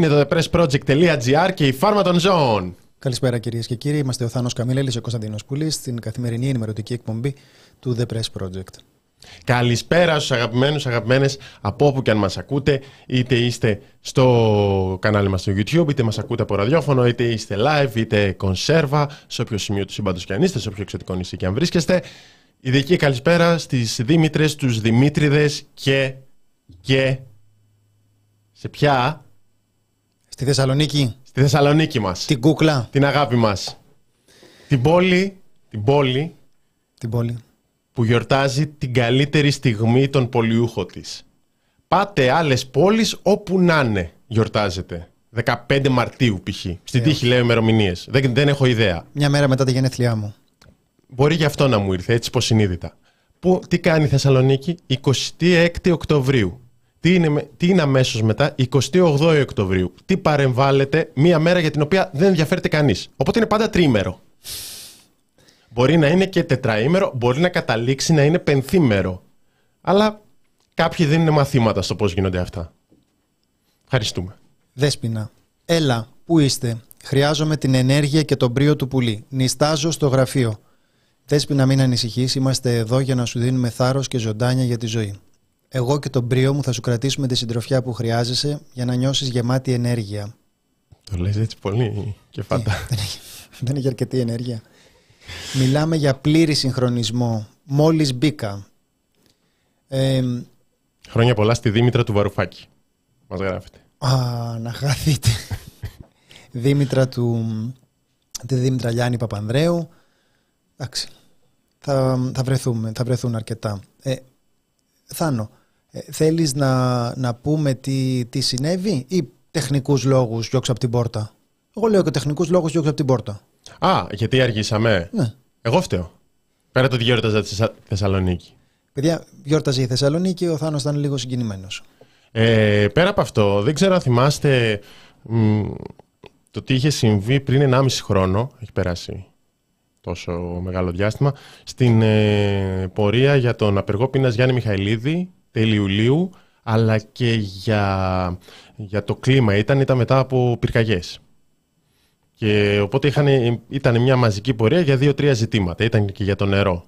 Είναι το thepressproject.gr και η φάρμα των ζώων. Καλησπέρα κυρίες και κύριοι. Είμαστε ο Θάνος Καμίλελη και ο Κωνσταντίνος Πουλής στην καθημερινή ενημερωτική εκπομπή του The Press Project. Καλησπέρα στους αγαπημένους, αγαπημένες από όπου και αν μας ακούτε είτε είστε στο κανάλι μας στο YouTube είτε μας ακούτε από ραδιόφωνο είτε είστε live είτε κονσέρβα σε όποιο σημείο του σύμπαντος και αν είστε σε όποιο εξωτικό νησί και αν βρίσκεστε Ειδική καλησπέρα στις Δήμητρες, τους Δημήτριδες και, και σε ποια; Στη Θεσσαλονίκη, στη Θεσσαλονίκη μας την κούκλα, την αγάπη μας την πόλη, την πόλη την πόλη. που γιορτάζει την καλύτερη στιγμή των πολιούχων της. Πάτε άλλες πόλεις όπου να είναι γιορτάζεται. 15 Μαρτίου π.χ. Στην τύχη λέω ημερομηνίες. Δεν, δεν έχω ιδέα. Μια μέρα μετά τη γενέθλιά μου. Μπορεί γι' αυτό να μου ήρθε έτσι υποσυνείδητα. Που, τι κάνει η Θεσσαλονίκη; 26 Οκτωβρίου. Τι είναι, με- τι είναι αμέσως μετά; 28 Οκτωβρίου. Τι παρεμβάλλεται μία μέρα για την οποία δεν ενδιαφέρεται κανείς. Οπότε είναι πάντα τρίμερο. Μπορεί να είναι και τετραήμερο, μπορεί να καταλήξει να είναι πενθήμερο. Αλλά κάποιοι δεν είναι μαθήματα στο πώς γίνονται αυτά. Ευχαριστούμε. Δέσποινα, έλα, πού είστε; Χρειάζομαι την ενέργεια και τον πρίο του πουλί. Νιστάζω στο γραφείο. Δέσποινα, μην ανησυχείς. Είμαστε εδώ για να σου δίνουμε θάρρος και ζωντάνια για τη ζωή. Εγώ και τον πρίο μου θα σου κρατήσουμε τη συντροφιά που χρειάζεσαι για να νιώσεις γεμάτη ενέργεια. Το λες έτσι πολύ και φάντα. Δεν έχει, δεν έχει αρκετή ενέργεια. Μιλάμε για πλήρη συγχρονισμό. Μόλις μπήκα. Ε, Χρόνια πολλά στη Δήμητρα του Βαρουφάκη. Μας γράφετε. α, να χαθείτε. Δήμητρα του... Τη Δήμητρα Λιάννη Παπανδρέου. Εντάξει. Θα, θα, βρεθούμε, θα βρεθούν αρκετά. Ε, Θάνο, ε, θέλεις να, να πούμε τι, τι συνέβη ή τεχνικούς λόγους διώξα από την πόρτα; Εγώ λέω και τεχνικούς λόγους διώξα από την πόρτα. Α, γιατί αργήσαμε; Ναι. Εγώ φταίω. Πέρα το ότι γιόρταζα τη Θεσσα- Θεσσαλονίκη. Παιδιά, γιόρταζε η Θεσσαλονίκη, ο Θάνος ήταν λίγο συγκινημένος. Ε, πέρα από αυτό, δεν ξέρω αν θυμάστε μ, το τι είχε συμβεί πριν 1,5 χρόνο, έχει περάσει τόσο μεγάλο διάστημα, στην ε, πορεία για τον απεργό πείνας Γιάννη Μιχαηλίδη, τέλη Ιουλίου, αλλά και για, για το κλίμα. Ήταν, ήταν μετά από πυρκαγιές. Και οπότε είχαν, ήταν μια μαζική πορεία για δύο-τρία ζητήματα. Ήταν και για το νερό.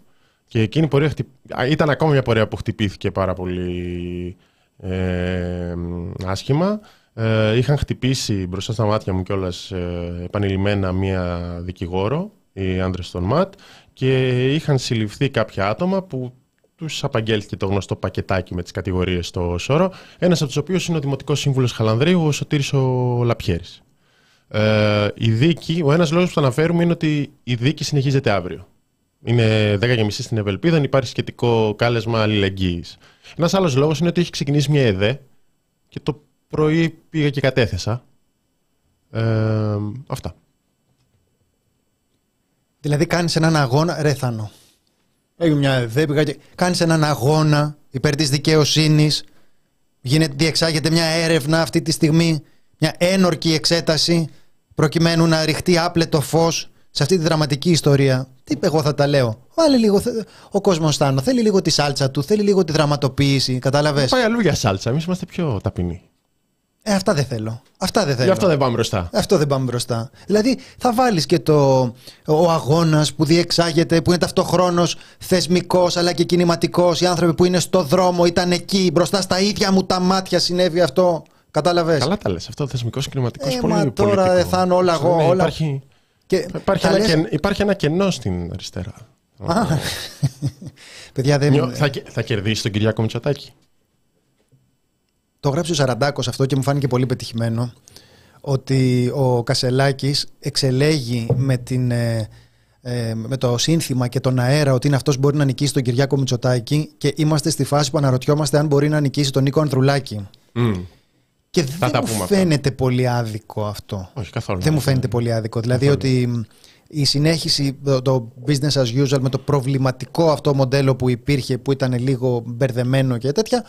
Και εκείνη η πορεία χτυ- α, ήταν ακόμα μια πορεία που χτυπήθηκε πάρα πολύ ε, άσχημα. Ε, είχαν χτυπήσει μπροστά στα μάτια μου κιόλας ε, επανειλημμένα μία δικηγόρο, οι άντρες των ΜΑΤ, και είχαν συλληφθεί κάποια άτομα που τους απαγγέλθηκε το γνωστό πακετάκι με τις κατηγορίες στο Σόρο, ένας από τους οποίους είναι ο Δημοτικός Σύμβουλος Χαλανδρίου, ο Σωτήρης ο Λαπιέρης. Ε, η δίκη, ο ένας λόγος που θα αναφέρουμε είναι ότι η δίκη συνεχίζεται αύριο. Είναι 10 και μισή στην Ευελπίδα, υπάρχει σχετικό κάλεσμα αλληλεγγύης. Ένας άλλος λόγος είναι ότι έχει ξεκινήσει μια ΕΔΕ και το πρωί πήγα και κατέθεσα. Ε, αυτά. Δηλαδή κάνεις έναν αγώνα. Ρε Θάνο. Έχει μια ΕΔΕ, πήγα και. Κάνεις έναν αγώνα υπέρ της δικαιοσύνης. Διεξάγεται μια έρευνα αυτή τη στιγμή. Μια ένορκη εξέταση προκειμένου να ρηχτεί άπλετο φως σε αυτή τη δραματική ιστορία. Τι εγώ θα τα λέω. Βάλε λίγο ο κόσμος Θάνο. Θέλει λίγο τη σάλτσα του, θέλει λίγο τη δραματοποίηση. Κατάλαβες; Πάει αλλού για σάλτσα. Εμείς είμαστε πιο ταπεινοί. Ε, αυτά δεν θέλω. Αυτά δεν θέλω. Γι' αυτό δεν πάμε μπροστά. Αυτό δεν πάμε μπροστά. Δηλαδή θα βάλεις και το, ο αγώνας που διεξάγεται, που είναι ταυτοχρόνως θεσμικός αλλά και κινηματικός. Οι άνθρωποι που είναι στο δρόμο ήταν εκεί, μπροστά στα ίδια μου τα μάτια συνέβη αυτό. Κατάλαβες; Καλά τα λες. Αυτό θεσμικός κινηματικός ε, πολύ μα τώρα δεν θα είναι όλα εγώ. Ναι, όλα... Υπάρχει, Και υπάρχει, θα ένα λες- κεν- υπάρχει ένα κενό στην αριστερά. Α, Παιδιά, δεν... Νιώ- θα, κε- θα κερδίσει τον Κυριάκο Μητσοτάκη. Το γράψει ο Σαραντάκος αυτό και μου φάνηκε πολύ πετυχημένο ότι ο Κασελάκης εξελέγει με, την, ε, ε, με το σύνθημα και τον αέρα ότι είναι αυτός που μπορεί να νικήσει τον Κυριάκο Μητσοτάκη και είμαστε στη φάση που αναρωτιόμαστε αν μπορεί να νικήσει τον Νίκο Ανδρουλάκη. Μμ. Και δεν τα μου πούμε αυτά. φαίνεται πολύ άδικο αυτό. Όχι, καθόλου. Δεν μου φαίνεται πολύ άδικο. Δηλαδή Καθόλου. ότι μ, η συνέχιση, το, το business as usual με το προβληματικό αυτό μοντέλο που υπήρχε, που ήταν λίγο μπερδεμένο και τέτοια,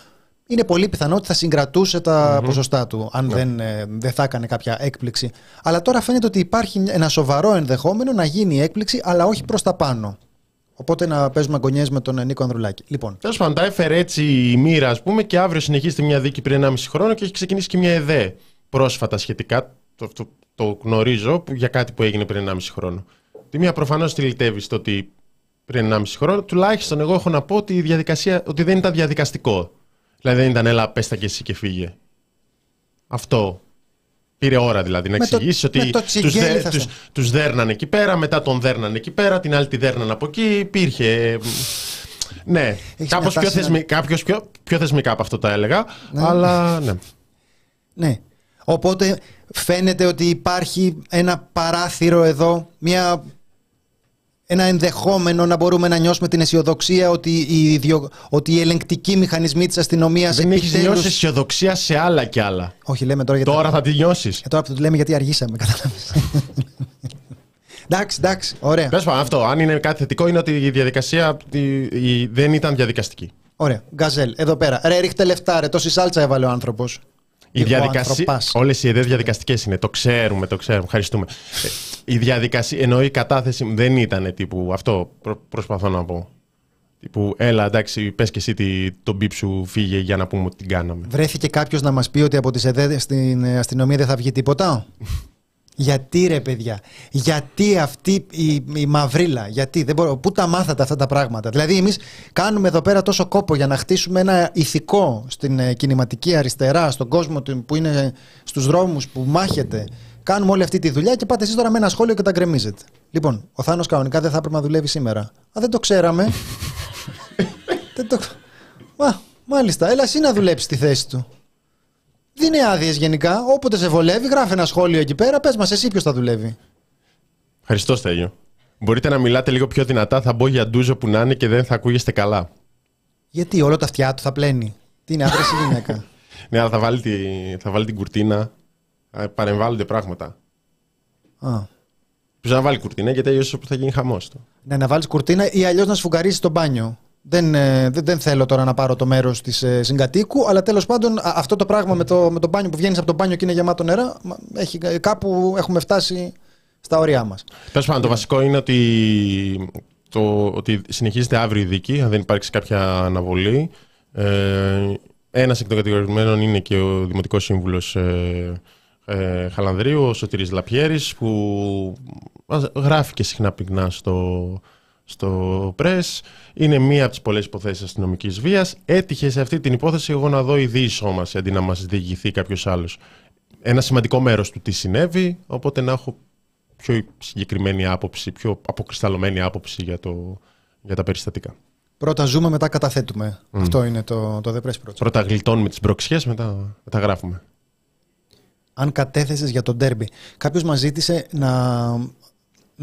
είναι πολύ πιθανό ότι θα συγκρατούσε τα ποσοστά του, αν Ναι. δεν, ε, δεν θα έκανε κάποια έκπληξη. Αλλά τώρα φαίνεται ότι υπάρχει ένα σοβαρό ενδεχόμενο να γίνει η έκπληξη, αλλά όχι προς τα πάνω. Οπότε να παίζουμε αγωνιές με τον ε, Νίκο Ανδρουλάκη. Λοιπόν, Τέλος πάντων, τα έφερε έτσι η μοίρα, ας πούμε, και αύριο συνεχίζεται μια δίκη πριν 1,5 χρόνο και έχει ξεκινήσει και μια ΕΔΕ πρόσφατα σχετικά. Το, το, το γνωρίζω που, για κάτι που έγινε πριν 1,5 χρόνο. Τη μία προφανώς τη λυτεύει το ότι πριν 1,5 χρόνο, τουλάχιστον εγώ έχω να πω ότι, η διαδικασία, ότι δεν ήταν διαδικαστικό. Δηλαδή δεν ήταν έλα, πέστα και εσύ και φύγε. Αυτό. Πήρε ώρα δηλαδή να Με το- εξηγήσεις με ότι το τους, τσιγέλι δε, θα τους, σε- τους δέρνανε εκεί πέρα, μετά τον δέρνανε εκεί πέρα, την άλλη τη δέρνανε από εκεί. Υπήρχε. Ναι, Έχεις κάπως μια πιο, τάση να- θεσμι, κάποιος πιο, πιο θεσμικά από αυτό τα έλεγα. Αλλά ναι. Ναι. Οπότε φαίνεται ότι υπάρχει ένα παράθυρο εδώ, μια, ένα ενδεχόμενο να μπορούμε να νιώσουμε την αισιοδοξία ότι οι, ιδιο, ότι οι ελεγκτικοί μηχανισμοί της αστυνομίας Δεν έχεις επιτέλους- νιώσει αισιοδοξία σε άλλα κι άλλα. Όχι, λέμε τώρα γιατί... Τώρα θα τη νιώσεις. Ε, τώρα που το λέμε γιατί αργήσαμε, κατάλαβες. εντάξει, εντάξει, ωραία. Πες πάνω, αυτό. Αν είναι κάτι θετικό, είναι ότι η διαδικασία η- η- δεν ήταν διαδικαστική. Ωραία. Γκαζέλ, εδώ πέρα. Ρε, ρίχτε λεφτά, ρε. Τόση σάλτσα έβαλε ο άνθρωπος. Η Ο διαδικασία. ανθρωπάς. Όλες οι ιδέες διαδικαστικές είναι. Το ξέρουμε, το ξέρουμε. Ευχαριστούμε. Ε, η διαδικασία, ενώ η κατάθεση μου δεν ήταν τύπου. Αυτό προ- προσπαθώ να πω. Τύπου, έλα, εντάξει, πες και εσύ τι, τον μπίπ σου φύγε για να πούμε ότι την κάναμε. Βρέθηκε κάποιος να μας πει ότι από τι ΕΔΕ στην ε, αστυνομία δεν θα βγει τίποτα; γιατί ρε παιδιά, γιατί αυτή η, η μαυρίλα, γιατί δεν μπορώ, πού τα μάθατε αυτά τα πράγματα; Δηλαδή εμείς κάνουμε εδώ πέρα τόσο κόπο για να χτίσουμε ένα ηθικό στην ε, κινηματική αριστερά, στον κόσμο του- που είναι στους δρόμους που μάχεται. Κάνουμε όλη αυτή τη δουλειά και πάτε εσείς τώρα με ένα σχόλιο και τα γκρεμίζετε. Λοιπόν, ο Θάνος κανονικά δεν θα έπρεπε να δουλεύει σήμερα. Α, δεν το ξέραμε. δεν το... Μα, μάλιστα, έλα εσύ να δουλέψεις τη θέση του. Δίνει άδειες γενικά. Όποτε σε βολεύει, γράφει ένα σχόλιο εκεί πέρα. Πες μας, εσύ ποιος θα δουλεύει. Ευχαριστώ, Στέλιο. Μπορείτε να μιλάτε λίγο πιο δυνατά, θα μπω για ντούζο που να είναι και δεν θα ακούγεστε καλά. Γιατί όλο τα αυτιά του θα πλένει. Τι είναι, άντρα ή γυναίκα; Ναι, αλλά θα βάλει, τη, θα βάλει την κουρτίνα. ε, Παρεμβάλλονται πράγματα. Α. Πρέπει να βάλει κουρτίνα γιατί αλλιώς που θα γίνει χαμός. Ναι, να βάλεις κουρτίνα ή αλλιώς να σφουγγαρίσει το μπάνιο. Δεν, ε, δεν, δεν θέλω τώρα να πάρω το μέρος της ε, συγκατοίκου, αλλά τέλος πάντων α, αυτό το πράγμα με το, με το μπάνιο που βγαίνεις από το μπάνιο και είναι γεμάτο νερά, μα, έχει, ε, κάπου έχουμε φτάσει στα όρια μας. Τέλος πάντων, το βασικό είναι ότι, το, ότι συνεχίζεται αύριο η δίκη, αν δεν υπάρξει κάποια αναβολή. Ε, ένας εκ των κατηγορημένων είναι και ο Δημοτικός Σύμβουλος ε, ε, Χαλανδρίου, ο Σωτήρης Λαπιέρης, που μας γράφει και συχνά πυκνά στο, στο πρες. Είναι μία από τις πολλές υποθέσεις αστυνομικής βίας. Έτυχε σε αυτή την υπόθεση εγώ να δω η διεισόμαση αντί να μας διηγηθεί κάποιος άλλος. Ένα σημαντικό μέρος του τι συνέβη, οπότε να έχω πιο συγκεκριμένη άποψη, πιο αποκρισταλωμένη άποψη για, το, για τα περιστατικά. Πρώτα ζούμε, μετά καταθέτουμε. Αυτό είναι το, το The Press Project. Πρώτα γλιτώνουμε τις μπροξιές, μετά, μετά γράφουμε. αν κατέθεσες για τον ντέρμπι. Κάποιος μας ζήτησε να,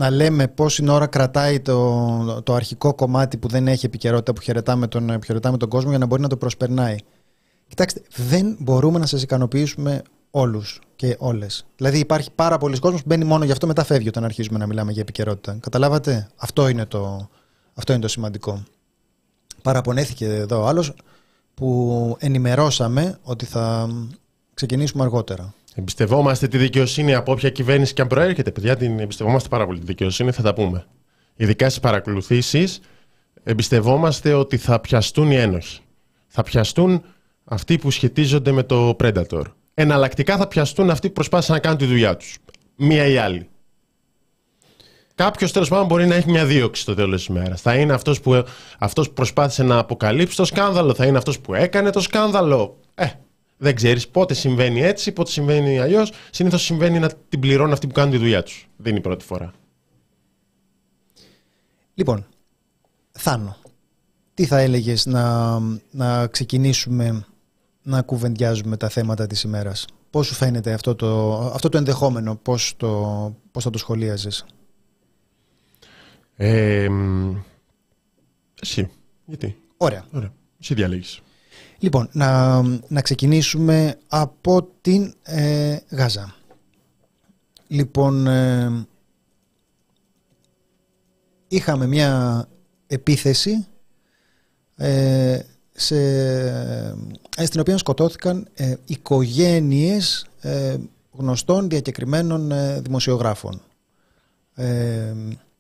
να λέμε πόση ώρα κρατάει το, το αρχικό κομμάτι που δεν έχει επικαιρότητα που χαιρετάμε τον, χαιρετάμε τον κόσμο για να μπορεί να το προσπερνάει. Κοιτάξτε, δεν μπορούμε να σας ικανοποιήσουμε όλους και όλες. Δηλαδή, υπάρχει πάρα πολλοί κόσμος που μπαίνει μόνο γι' αυτό μετά φεύγει όταν αρχίζουμε να μιλάμε για επικαιρότητα. Καταλάβατε, αυτό είναι το, αυτό είναι το σημαντικό. Παραπονέθηκε εδώ άλλος που ενημερώσαμε ότι θα ξεκινήσουμε αργότερα. Εμπιστευόμαστε τη δικαιοσύνη από όποια κυβέρνηση και αν προέρχεται. Παιδιά, την εμπιστευόμαστε πάρα πολύ τη δικαιοσύνη, θα τα πούμε. Ειδικά στις παρακολουθήσεις, εμπιστευόμαστε ότι θα πιαστούν οι ένοχοι. Θα πιαστούν αυτοί που σχετίζονται με το Predator. Εναλλακτικά θα πιαστούν αυτοί που προσπάθησαν να κάνουν τη δουλειά τους. Μία ή άλλη. Κάποιος τέλος πάντων μπορεί να έχει μια δίωξη στο τέλος της ημέρας. Θα είναι αυτός που, αυτός που προσπάθησε να αποκαλύψει το σκάνδαλο, θα είναι αυτός που έκανε το σκάνδαλο. Ε, δεν ξέρεις πότε συμβαίνει έτσι, πότε συμβαίνει αλλιώς. Συνήθως συμβαίνει να την πληρώνουν αυτοί που κάνουν τη δουλειά τους. Δεν είναι η πρώτη φορά. Λοιπόν, Θάνο, τι θα έλεγες να, να ξεκινήσουμε να κουβεντιάζουμε τα θέματα της ημέρας; Πώς σου φαίνεται αυτό το, αυτό το ενδεχόμενο, πώς, το, πώς θα το σχολίαζες; Ε, εσύ. Γιατί; Ωραία. Ωραία. Εσύ διαλέγεις. Λοιπόν, να, να ξεκινήσουμε από την ε, Γάζα. Λοιπόν, ε, είχαμε μια επίθεση ε, σε, ε, στην οποία σκοτώθηκαν ε, οικογένειες ε, γνωστών διακεκριμένων δημοσιογράφων.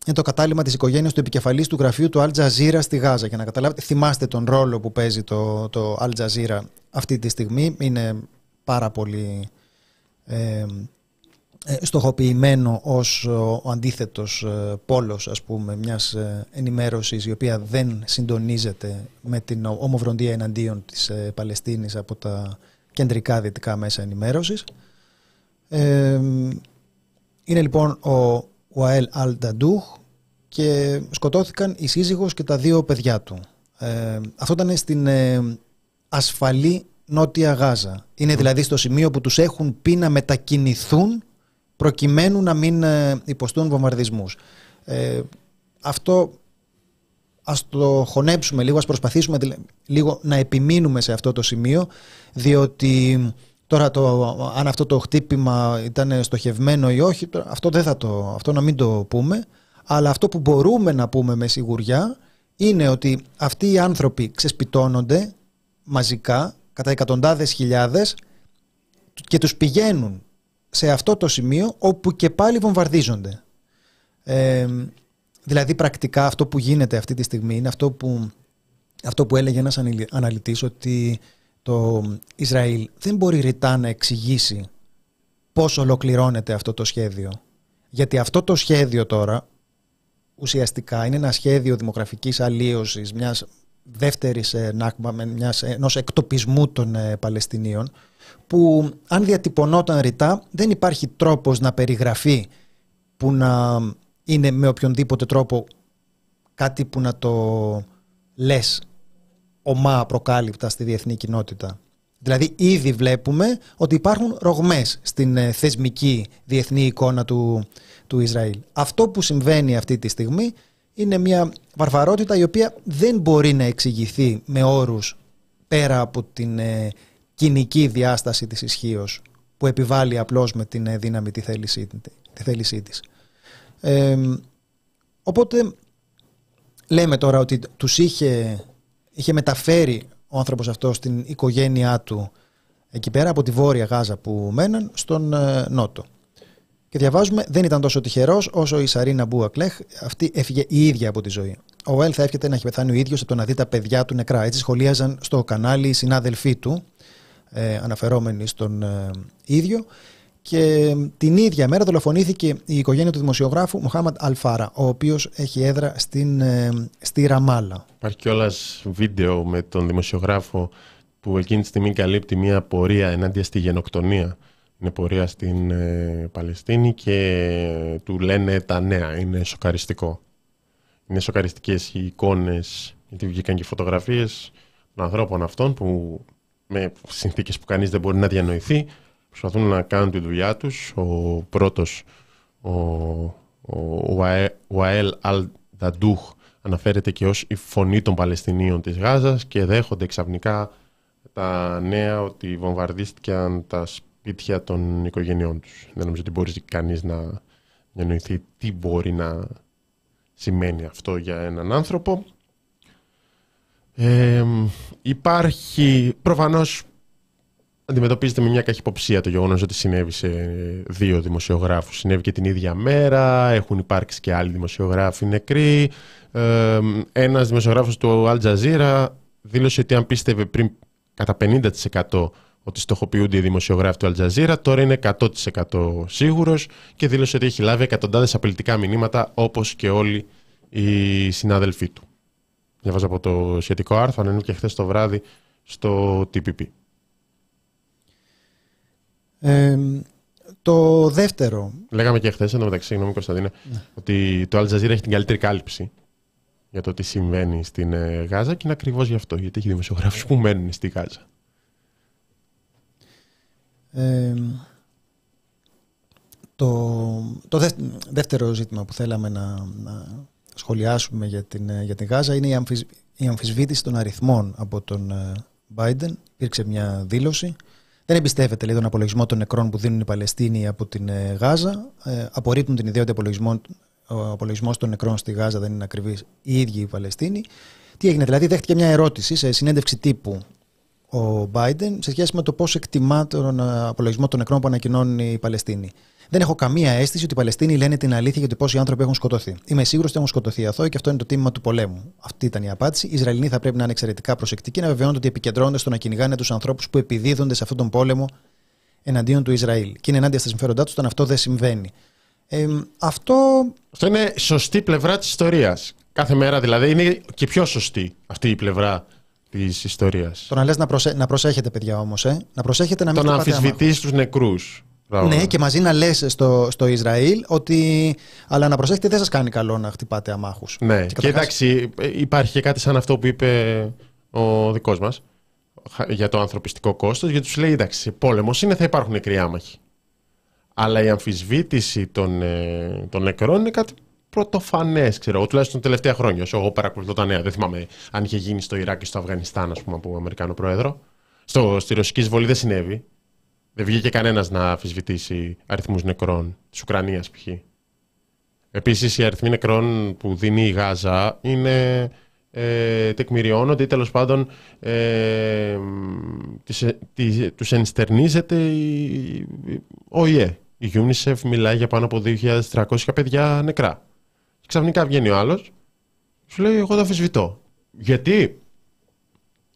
Είναι το κατάλημα της οικογένειας του επικεφαλής του γραφείου του Al Jazeera στη Γάζα. Για να καταλάβετε, θυμάστε τον ρόλο που παίζει το, το Al Jazeera αυτή τη στιγμή. Είναι πάρα πολύ ε, στοχοποιημένο ως ο αντίθετος ε, πόλος ας πούμε μιας ε, ενημέρωσης η οποία δεν συντονίζεται με την ομοβροντία εναντίον της Παλαιστίνης από τα κεντρικά δυτικά μέσα ενημέρωσης. είναι λοιπόν ο Ουαέλ Αλ Νταντούχ και σκοτώθηκαν η σύζυγος και τα δύο παιδιά του. αυτό ήταν στην ασφαλή Νότια Γάζα. Είναι δηλαδή στο σημείο που τους έχουν πει να μετακινηθούν προκειμένου να μην ε, υποστούν βομβαρδισμούς. Ε, αυτό ας το χωνέψουμε λίγο, ας προσπαθήσουμε λίγο να επιμείνουμε σε αυτό το σημείο, διότι τώρα το, αν αυτό το χτύπημα ήταν στοχευμένο ή όχι, αυτό, δεν θα το, αυτό να μην το πούμε, αλλά αυτό που μπορούμε να πούμε με σιγουριά είναι ότι αυτοί οι άνθρωποι ξεσπιτώνονται μαζικά κατά εκατοντάδες χιλιάδες και τους πηγαίνουν σε αυτό το σημείο όπου και πάλι βομβαρδίζονται. Ε, δηλαδή πρακτικά αυτό που γίνεται αυτή τη στιγμή είναι αυτό που, αυτό που έλεγε ένας αναλυτής ότι το Ισραήλ δεν μπορεί ρητά να εξηγήσει πώς ολοκληρώνεται αυτό το σχέδιο. Γιατί αυτό το σχέδιο τώρα ουσιαστικά είναι ένα σχέδιο δημογραφικής αλλίωσης μιας δεύτερης ε, νάκμα, μιας, ενός εκτοπισμού των ε, Παλαιστινίων που αν διατυπωνόταν ρητά δεν υπάρχει τρόπος να περιγραφεί που να είναι με οποιονδήποτε τρόπο κάτι που να το λες ομά προκάλυπτα στη διεθνή κοινότητα. Δηλαδή ήδη βλέπουμε ότι υπάρχουν ρογμές στην ε, θεσμική διεθνή εικόνα του, του Ισραήλ. Αυτό που συμβαίνει αυτή τη στιγμή είναι μια βαρβαρότητα η οποία δεν μπορεί να εξηγηθεί με όρους πέρα από την ε, κοινική διάσταση της ισχύως που επιβάλλει απλώς με την ε, δύναμη τη θέλησή, τη θέλησή της. οπότε λέμε τώρα ότι τους είχε, είχε μεταφέρει ο άνθρωπος αυτός στην οικογένειά του εκεί πέρα από τη Βόρεια Γάζα που μέναν στον ε, Νότο. Και διαβάζουμε, δεν ήταν τόσο τυχερός όσο η Σαρίνα Μπούακλεχ. Αυτή έφυγε η ίδια από τη ζωή. Ο Ελ θα εύχεται να έχει πεθάνει ο ίδιος από το να δει τα παιδιά του νεκρά. Έτσι σχολίαζαν στο κανάλι οι συνάδελφοί του, ε, αναφερόμενοι στον ε, ίδιο. Και την ίδια μέρα δολοφονήθηκε η οικογένεια του δημοσιογράφου Μοχάμαντ Αλφάρα, ο οποίος έχει έδρα στην, ε, στη Ραμάλα. Υπάρχει κιόλας βίντεο με τον δημοσιογράφο που εκείνη τη στιγμή καλύπτει μια πορεία ενάντια στη γενοκτονία. Είναι πορεία στην ε, Παλαιστίνη και του λένε τα νέα. Είναι σοκαριστικό. Είναι σοκαριστικές οι εικόνες, γιατί βγήκαν και φωτογραφίες των ανθρώπων αυτών που με συνθήκες που κανείς δεν μπορεί να διανοηθεί προσπαθούν να κάνουν τη δουλειά τους. Ο πρώτος, ο ο Αέλ Αλ Νταντούχ αναφέρεται και ως η φωνή των Παλαιστινίων της Γάζας και δέχονται ξαφνικά τα νέα ότι βομβαρδίστηκαν τα σπίτια των οικογενειών τους. Δεν νομίζω ότι μπορεί κανείς να εννοηθεί τι μπορεί να σημαίνει αυτό για έναν άνθρωπο. Ε, υπάρχει προφανώς αντιμετωπίζεται με μια καχυποψία το γεγονός ότι συνέβη σε δύο δημοσιογράφους. Συνέβη και την ίδια μέρα, έχουν υπάρξει και άλλοι δημοσιογράφοι νεκροί. Ε, ένας δημοσιογράφος του Al Jazeera δήλωσε ότι αν πίστευε πριν κατά 50% ότι στοχοποιούνται οι δημοσιογράφοι του Al Jazeera, τώρα είναι 100% σίγουρος και δήλωσε ότι έχει λάβει εκατοντάδες απειλητικά μηνύματα όπως και όλοι οι συνάδελφοί του. Διαβάζω από το σχετικό άρθρο, αν και χθες το βράδυ στο TPP. Ε, το δεύτερο. Λέγαμε και χθες, ενώ μεταξύ, συγγνώμη Κωνσταντίνε, ναι. ότι το Al Jazeera έχει την καλύτερη κάλυψη για το τι συμβαίνει στην ε, Γάζα και είναι ακριβώς γι' αυτό, γιατί έχει δημοσιογράφους που μένουν στη Γάζα. Ε, το, το δεύτερο ζήτημα που θέλαμε να, να σχολιάσουμε για την, ε, για την Γάζα είναι η, αμφισ, η αμφισβήτηση των αριθμών από τον Biden. Υπήρξε μια δήλωση δεν εμπιστεύεται λέει, τον απολογισμό των νεκρών που δίνουν οι Παλαιστίνοι από την ε, Γάζα. Ε, απορρίπτουν την ιδέα ότι ο απολογισμό των νεκρών στη Γάζα δεν είναι ακριβή οι ίδιοι οι Παλαιστίνοι. Τι έγινε, δηλαδή, δέχτηκε μια ερώτηση σε συνέντευξη τύπου ο Biden σε σχέση με το πώς εκτιμά τον ε, απολογισμό των νεκρών που ανακοινώνουν οι Παλαιστίνοι. Δεν έχω καμία αίσθηση ότι οι Παλαιστίνοι λένε την αλήθεια για το πόσοι άνθρωποι έχουν σκοτωθεί. Είμαι σίγουρος ότι έχουν σκοτωθεί αθώοι και αυτό είναι το τίμημα του πολέμου. Αυτή ήταν η απάντηση. Οι Ισραηλοί θα πρέπει να είναι εξαιρετικά προσεκτικοί να βεβαιώνονται ότι επικεντρώνονται στο να κυνηγάνε τους ανθρώπους που επιδίδονται σε αυτόν τον πόλεμο εναντίον του Ισραήλ. Και είναι ενάντια στα συμφέροντά τους όταν αυτό δεν συμβαίνει. Ε, αυτό... αυτό είναι σωστή πλευρά της ιστορίας. Κάθε μέρα δηλαδή είναι και πιο σωστή αυτή η πλευρά της ιστορίας. Το να λες να, προσε... να προσέχετε, παιδιά όμως, ε; να προσέχετε να μην Το να αμφισβητείς τους νεκρούς. Ναι, και μαζί να λες στο, στο Ισραήλ ότι. Αλλά να προσέχετε, δεν σας κάνει καλό να χτυπάτε αμάχους. Ναι, και, και εντάξει, υπάρχει και κάτι σαν αυτό που είπε ο δικός μας για το ανθρωπιστικό κόστος, γιατί τους λέει: Εντάξει, πόλεμο είναι, θα υπάρχουν νεκροί άμαχοι. Αλλά η αμφισβήτηση των, ε, των νεκρών είναι κάτι πρωτοφανές, ξέρω εγώ, τουλάχιστον τα τελευταία χρόνια. Όσο εγώ παρακολουθώ τα νέα. Δεν θυμάμαι αν είχε γίνει στο Ιράκ και στο Αφγανιστάν, ας πούμε, από Αμερικάνο πρόεδρο. Στο, στη ρωσική εισβολή δεν συνέβη. Δεν βγήκε κανένας να αμφισβητήσει αριθμούς νεκρών της Ουκρανίας, π.χ. Επίσης, οι αριθμοί νεκρών που δίνει η Γάζα είναι. Ε, τεκμηριώνονται ή τέλος πάντων ε, τους ενστερνίζεται η, ο ΙΕ. Η UNICEF μιλάει για πάνω από 2.300 παιδιά νεκρά. Ξαφνικά βγαίνει ο άλλος, σου λέει: Εγώ το αμφισβητώ. Γιατί;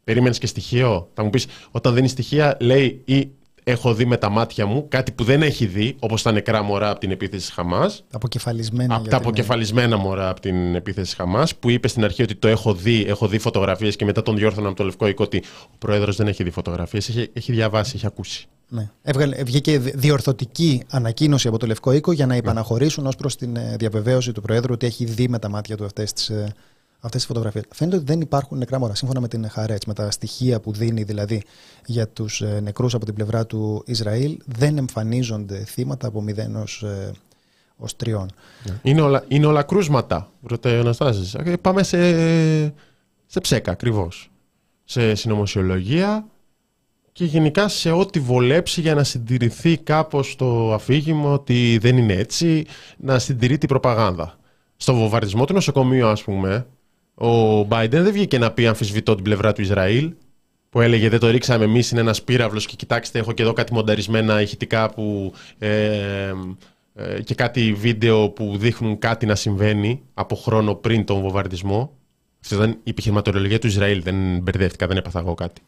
Περίμενες και στοιχείο. Θα μου πεις: Όταν δίνεις στοιχεία, λέει ή έχω δει με τα μάτια μου κάτι που δεν έχει δει, όπως τα νεκρά μωρά από την επίθεση Χαμάς. Αποκεφαλισμένα. Από τα αποκεφαλισμένα μωρά από την επίθεση Χαμάς, που είπε στην αρχή ότι το έχω δει, έχω δει φωτογραφίες και μετά τον διόρθωνα από το Λευκό Οίκο ότι ο πρόεδρος δεν έχει δει φωτογραφίες, έχει, έχει διαβάσει, έχει ακούσει. Ναι. Έβγαλε, βγήκε διορθωτική ανακοίνωση από το Λευκό Οίκο για να υπαναχωρήσουν ως προς την ε, διαβεβαίωση του Προέδρου ότι έχει δει με τα μάτια του αυτές τις ε, αυτές τις φωτογραφίες. Φαίνεται ότι δεν υπάρχουν νεκρά μωρά. Σύμφωνα με την Χαρέτ, με τα στοιχεία που δίνει δηλαδή για τους ε, νεκρούς από την πλευρά του Ισραήλ, δεν εμφανίζονται θύματα από 0 ως 3. Είναι όλα, είναι όλα κρούσματα, ρωτάει ο Αναστάσης. Πάμε σε, σε ψέκα ακριβώς. Σε συνωμοσιολογία, και γενικά σε ό,τι βολέψει για να συντηρηθεί κάπως το αφήγημα ότι δεν είναι έτσι, να συντηρεί την προπαγάνδα. Στο βομβαρδισμό του νοσοκομείου, ας πούμε, ο Biden δεν βγήκε να πει αμφισβητώ την πλευρά του Ισραήλ, που έλεγε δεν το ρίξαμε εμείς, είναι ένας πύραυλος και κοιτάξτε έχω και εδώ κάτι μονταρισμένα ηχητικά που, ε, ε, και κάτι βίντεο που δείχνουν κάτι να συμβαίνει από χρόνο πριν τον βομβαρδισμό. Αυτή ήταν η επιχειρηματολογία του Ισραήλ, δεν μπερδεύτηκα, δεν έπαθα εγώ κάτι.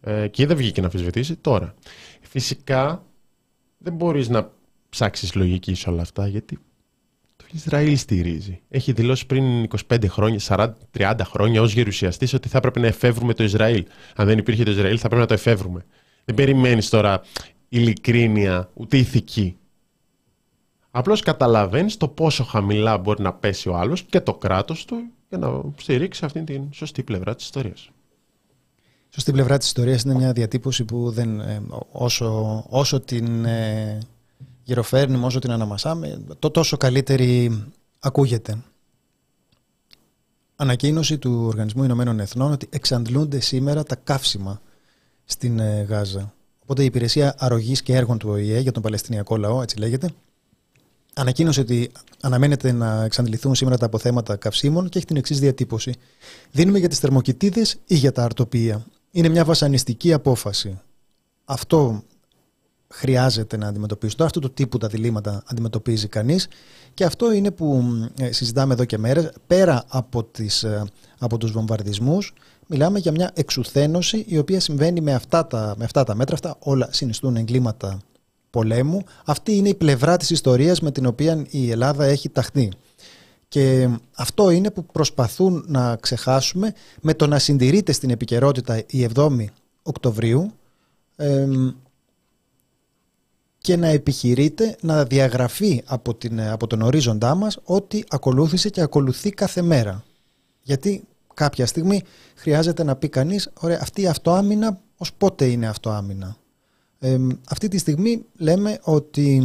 Ε, και δεν βγήκε να αμφισβητήσει τώρα. Φυσικά δεν μπορείς να ψάξεις λογική σε όλα αυτά γιατί το Ισραήλ στηρίζει. Έχει δηλώσει πριν 25 χρόνια, 40, 30 χρόνια ως γερουσιαστής ότι θα έπρεπε να εφεύρουμε το Ισραήλ. Αν δεν υπήρχε το Ισραήλ θα πρέπει να το εφεύρουμε. Δεν περιμένεις τώρα ειλικρίνεια ούτε ηθική. Απλώς καταλαβαίνεις το πόσο χαμηλά μπορεί να πέσει ο άλλος και το κράτος του για να στηρίξει αυτή την σωστή πλευρά της ιστορίας. Σωστή πλευρά της ιστορίας είναι μια διατύπωση που δεν, ε, όσο, όσο την ε, γυροφέρνουμε, όσο την αναμασάμε, το τόσο καλύτερη ακούγεται. Ανακοίνωση του Οργανισμού Ηνωμένων Εθνών ότι εξαντλούνται σήμερα τα καύσιμα στην ε, Γάζα. Οπότε η Υπηρεσία Αρρωγής και Έργων του ΟΗΕ για τον Παλαιστινιακό λαό, έτσι λέγεται, ανακοίνωσε ότι αναμένεται να εξαντληθούν σήμερα τα αποθέματα καυσίμων και έχει την εξής διατύπωση. Δίνουμε για τις θερμοκοιτίδες ή για τα αρτοπία. Είναι μια βασανιστική απόφαση. Αυτό χρειάζεται να αντιμετωπίσει. Τώρα αυτού του τύπου τα διλήμματα αντιμετωπίζει κανείς και αυτό είναι που ε, συζητάμε εδώ και μέρες. Πέρα από, τις, ε, από τους βομβαρδισμούς μιλάμε για μια εξουθένωση η οποία συμβαίνει με αυτά τα, με αυτά τα μέτρα. Αυτά όλα συνιστούν εγκλήματα πολέμου. Αυτή είναι η πλευρά της ιστορίας με την οποία η Ελλάδα έχει ταχθεί. Και αυτό είναι που προσπαθούν να ξεχάσουμε με το να συντηρείται στην επικαιρότητα η 7η Οκτωβρίου και να επιχειρείται να διαγραφεί από, την, από τον ορίζοντά μας ότι ακολούθησε και ακολουθεί κάθε μέρα. Γιατί κάποια στιγμή χρειάζεται να πει κανείς, ωραία, αυτή η αυτοάμυνα ως πότε είναι αυτοάμυνα; Ε, αυτή τη στιγμή λέμε ότι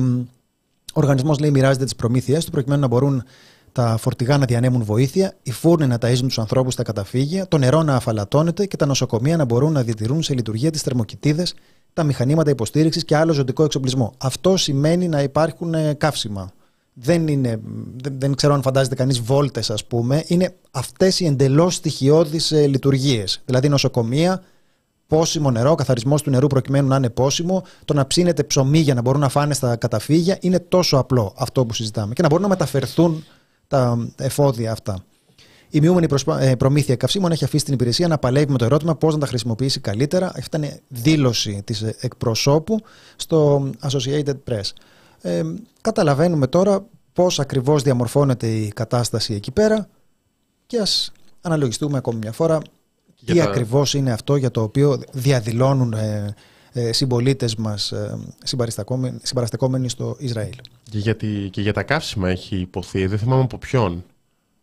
ο οργανισμός λέει μοιράζεται τις προμήθειές του προκειμένου να μπορούν τα φορτηγά να διανέμουν βοήθεια, οι φούρνοι να ταΐζουν τους ανθρώπους στα καταφύγια, το νερό να αφαλατώνεται και τα νοσοκομεία να μπορούν να διατηρούν σε λειτουργία τις θερμοκοιτίδες, τα μηχανήματα υποστήριξης και άλλο ζωτικό εξοπλισμό. Αυτό σημαίνει να υπάρχουν ε, καύσιμα. Δεν, είναι, δεν, δεν ξέρω αν φαντάζεται κανείς βόλτες, ας πούμε. Είναι αυτές οι εντελώς στοιχειώδεις ε, λειτουργίες. Δηλαδή νοσοκομεία, πόσιμο νερό, καθαρισμός του νερού προκειμένου να είναι πόσιμο, το να ψήνεται ψωμί για να μπορούν να φάνε στα καταφύγια. Είναι τόσο απλό αυτό που συζητάμε. Και να μπορούν να μεταφερθούν τα εφόδια αυτά. Η μειούμενη ε, προμήθεια καυσίμων έχει αφήσει την υπηρεσία να παλεύει με το ερώτημα πώς να τα χρησιμοποιήσει καλύτερα. Αυτή ήταν δήλωση της εκπροσώπου στο Associated Press. Ε, καταλαβαίνουμε τώρα πώς ακριβώς διαμορφώνεται η κατάσταση εκεί πέρα και ας αναλογιστούμε ακόμη μια φορά τι τα... ακριβώς είναι αυτό για το οποίο διαδηλώνουν ε, ε, συμπολίτες μας ε, συμπαραστεκόμενοι στο Ισραήλ. Και, γιατί, και για τα καύσιμα έχει υποθεί, δεν θυμάμαι από ποιον.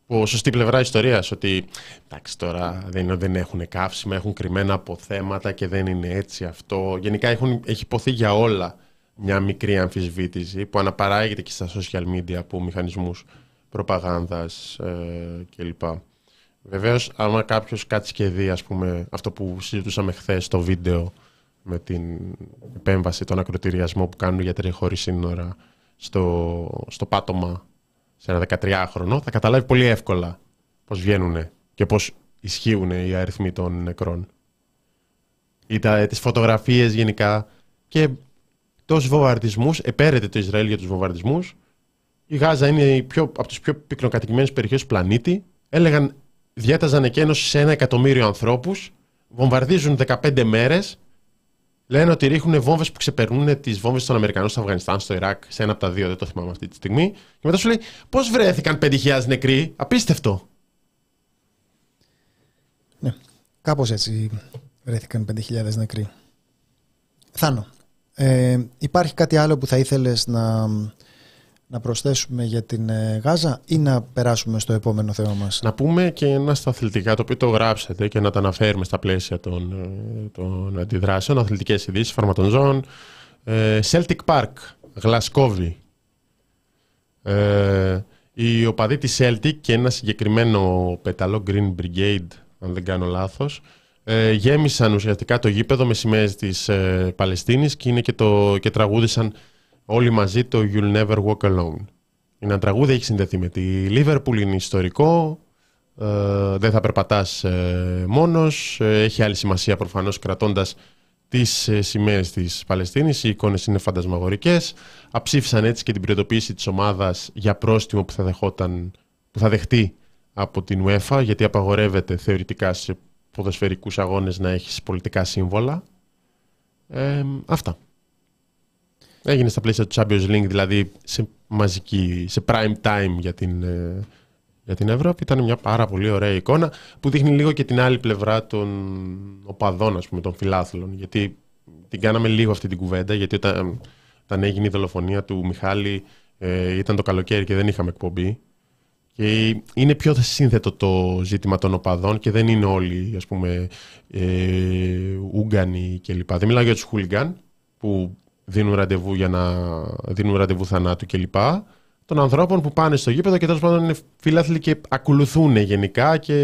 Από σωστή πλευρά ιστορίας, ότι εντάξει τώρα δεν, δεν έχουν καύσιμα, έχουν κρυμμένα αποθέματα και δεν είναι έτσι αυτό. Γενικά έχουν, έχει υποθεί για όλα μια μικρή αμφισβήτηση που αναπαράγεται και στα social media από μηχανισμούς προπαγάνδας ε, κλπ. Βεβαίως, άμα κάποιος κάτσει και δει ας πούμε, αυτό που συζητούσαμε χθες στο βίντεο με την επέμβαση, τον ακροτηριασμό που κάνουν οι γιατροί χωρίς σύνορα στο, στο πάτωμα σε ένα 13χρονο, θα καταλάβει πολύ εύκολα πώς βγαίνουν και πώς ισχύουν οι αριθμοί των νεκρών. Ή τα, τις φωτογραφίες γενικά και τόσους βομβαρδισμούς, επέρεται το Ισραήλ για τους βομβαρδισμούς. Η Γάζα είναι η πιο, από τις πιο πυκνοκατοικημένες περιοχές του πλανήτη. Έλεγαν, διέταζαν εκένωση σε ένα εκατομμύριο ανθρώπους, βομβαρδίζουν 15 μέρες Λένε ότι ρίχνουν βόμβες που ξεπερνούν τις βόμβες των Αμερικανών στο Αφγανιστάν, στο Ιράκ, σε ένα από τα δύο, δεν το θυμάμαι αυτή τη στιγμή. Και μετά σου λέει πώς βρέθηκαν 5.000 νεκροί; Απίστευτο. Ναι, κάπως έτσι βρέθηκαν 5.000 νεκροί. Θάνο, ε, υπάρχει κάτι άλλο που θα ήθελες να να προσθέσουμε για την ε, Γάζα ή να περάσουμε στο επόμενο θέμα μας; Να πούμε και ένα στα αθλητικά, το οποίο το γράψετε και να τα αναφέρουμε στα πλαίσια των, ε, των αντιδράσεων, αθλητικές ειδήσεις, φαρματονζών. Ε, Celtic Park, Γλασκόβη. Ε, οι οπαδοί της Celtic και ένα συγκεκριμένο πεταλό Green Brigade, αν δεν κάνω λάθος, ε, γέμισαν ουσιαστικά το γήπεδο με σημαίες της ε, Παλαιστίνης και, είναι και, το, και τραγούδισαν όλοι μαζί το You'll Never Walk Alone. Είναι ένα τραγούδι, έχει συνδεθεί με τη Λίβερπουλ, είναι ιστορικό, ε, δεν θα περπατάς ε, μόνος, ε, έχει άλλη σημασία προφανώς κρατώντας τις ε, σημαίες της Παλαιστίνης, οι εικόνες είναι φαντασμαγορικές, αψήφισαν έτσι και την προειδοποίηση της ομάδας για πρόστιμο που θα, δεχόταν, που θα δεχτεί από την UEFA, γιατί απαγορεύεται θεωρητικά σε ποδοσφαιρικούς αγώνες να έχεις πολιτικά σύμβολα. Ε, αυτά. Έγινε στα πλαίσια του Champions League, δηλαδή σε μαζική, σε prime time για την, ε, για την Ευρώπη. Ήταν μια πάρα πολύ ωραία εικόνα που δείχνει λίγο και την άλλη πλευρά των οπαδών, ας πούμε, των φιλάθλων. Γιατί την κάναμε λίγο αυτή την κουβέντα, γιατί όταν, όταν έγινε η δολοφονία του Μιχάλη ε, ήταν το καλοκαίρι και δεν είχαμε εκπομπή. Και είναι πιο σύνθετο το ζήτημα των οπαδών και δεν είναι όλοι, ας πούμε, ε, Ούγκανοι κλπ. Δεν μιλάω για τους χούλιγκαν, που δίνουν ραντεβού για να δίνουν ραντεβού θανάτου κλπ. Των ανθρώπων που πάνε στο γήπεδο και τέλος πάντων είναι φίλαθλοι και ακολουθούν γενικά και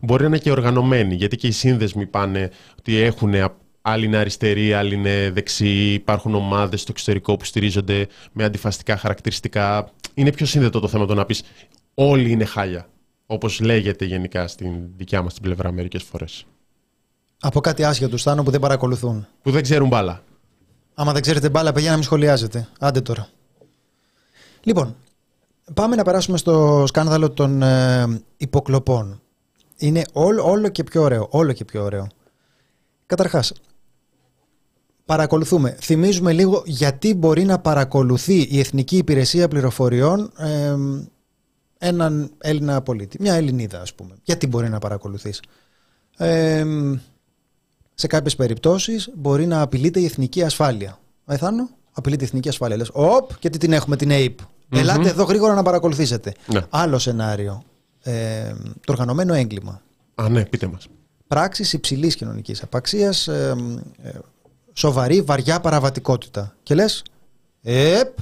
μπορεί να είναι και οργανωμένοι. Γιατί και οι σύνδεσμοι πάνε ότι έχουν άλλοι είναι αριστεροί, άλλοι είναι δεξιοί. Υπάρχουν ομάδες στο εξωτερικό που στηρίζονται με αντιφαστικά χαρακτηριστικά. Είναι πιο σύνδετο το θέμα το να πεις όλοι είναι χάλια. Όπως λέγεται γενικά στην δικιά μας την πλευρά μερικές φορές. Από κάτι άσχετο Θάνο που δεν παρακολουθούν. Που δεν ξέρουν μπάλα. Άμα δεν ξέρετε μπάλα, παιδιά να μην σχολιάζετε. Άντε τώρα. Λοιπόν, πάμε να περάσουμε στο σκάνδαλο των ε, υποκλοπών. Είναι όλο, όλο και πιο ωραίο. Όλο και πιο ωραίο. Καταρχάς, παρακολουθούμε. Θυμίζουμε λίγο γιατί μπορεί να παρακολουθεί η Εθνική Υπηρεσία Πληροφοριών ε, έναν Έλληνα πολίτη. Μια Ελληνίδα, ας πούμε. Γιατί μπορεί να παρακολουθείς. Ε, σε κάποιες περιπτώσεις μπορεί να απειλείται η εθνική ασφάλεια. Εθάνο, απειλείται η εθνική ασφάλεια. Λες, οπ, και τι την έχουμε την ΑΕΠ. Ελάτε εδώ γρήγορα να παρακολουθήσετε. Ναι. Άλλο σενάριο. Ε, το οργανωμένο έγκλημα. Α, ναι, πείτε μας. Πράξεις υψηλής κοινωνικής απαξίας, ε, ε, σοβαρή, βαριά παραβατικότητα. Και λες, επ,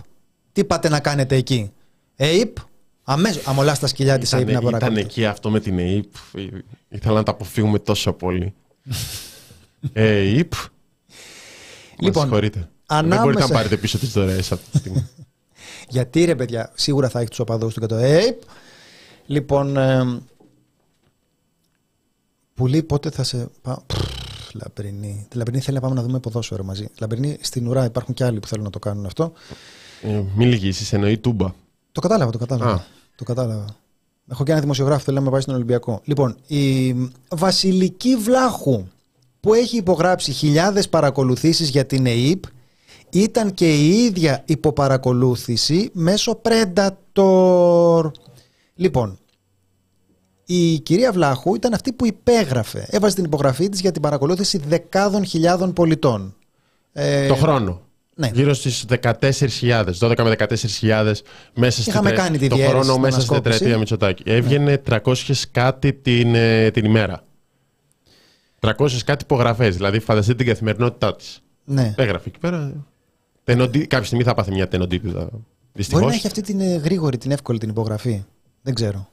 τι πάτε να κάνετε εκεί; ΑΕΠ, αμέσως, αμολάς στα σκυλιά της ΑΕΠ να Ήταν, ήταν παρακολουθείτε. εκεί αυτό με την ΕΙΠ. Ήθελα να τα αποφύγουμε τόσο πολύ. ΕΙΠ. Λοιπόν, Λοιπόν, συγχωρείτε. Δεν ανάμεσα- μπορείτε να πάρετε πίσω τις δωρεές αυτή τη στιγμή. Γιατί ρε παιδιά, σίγουρα θα έχει τους οπαδούς του και το ΕΕΠ. Λοιπόν, ε, Πουλή, πότε θα σε. πά- Πφ, Λαμπρινή. Τη Λαμπρινή θέλει να πάμε να δούμε ποδόσφαιρο μαζί. Λαμπρινή στην ουρά υπάρχουν και άλλοι που θέλουν να το κάνουν αυτό. Ε, μην λυγίσεις, εννοεί τούμπα. Το κατάλαβα, το κατάλαβα. Α. Το κατάλαβα. Έχω και ένα δημοσιογράφο που θέλει να με πάει στον Ολυμπιακό. Λοιπόν, η Βασιλική Βλάχου που έχει υπογράψει χιλιάδες παρακολουθήσεις για την ΕΕΠ ήταν και η ίδια υποπαρακολούθηση μέσω Predator. Λοιπόν, η κυρία Βλάχου ήταν αυτή που υπέγραφε. Έβαζε την υπογραφή της για την παρακολούθηση δεκάδων χιλιάδων πολιτών. Ε, Το χρόνο. ναι. Γύρω στις 14.000, 12 με 14.000 μέσα στην Είχαμε τε- κάνει τη το διαίρεση χρόνο στην μέσα στην ανασκόπηση. τετραετία Μητσοτάκη. Έβγαινε 300 κάτι την, ε, την ημέρα. 300 κάτι υπογραφές. Δηλαδή, φανταστείτε την καθημερινότητά της. ναι. Έγραφε εκεί πέρα. Τενοντι... Κάποια στιγμή θα πάθει μια τενοντίπιδα. Δυστυχώς. Μπορεί να έχει αυτή την ε, γρήγορη, την εύκολη την υπογραφή. Δεν ξέρω.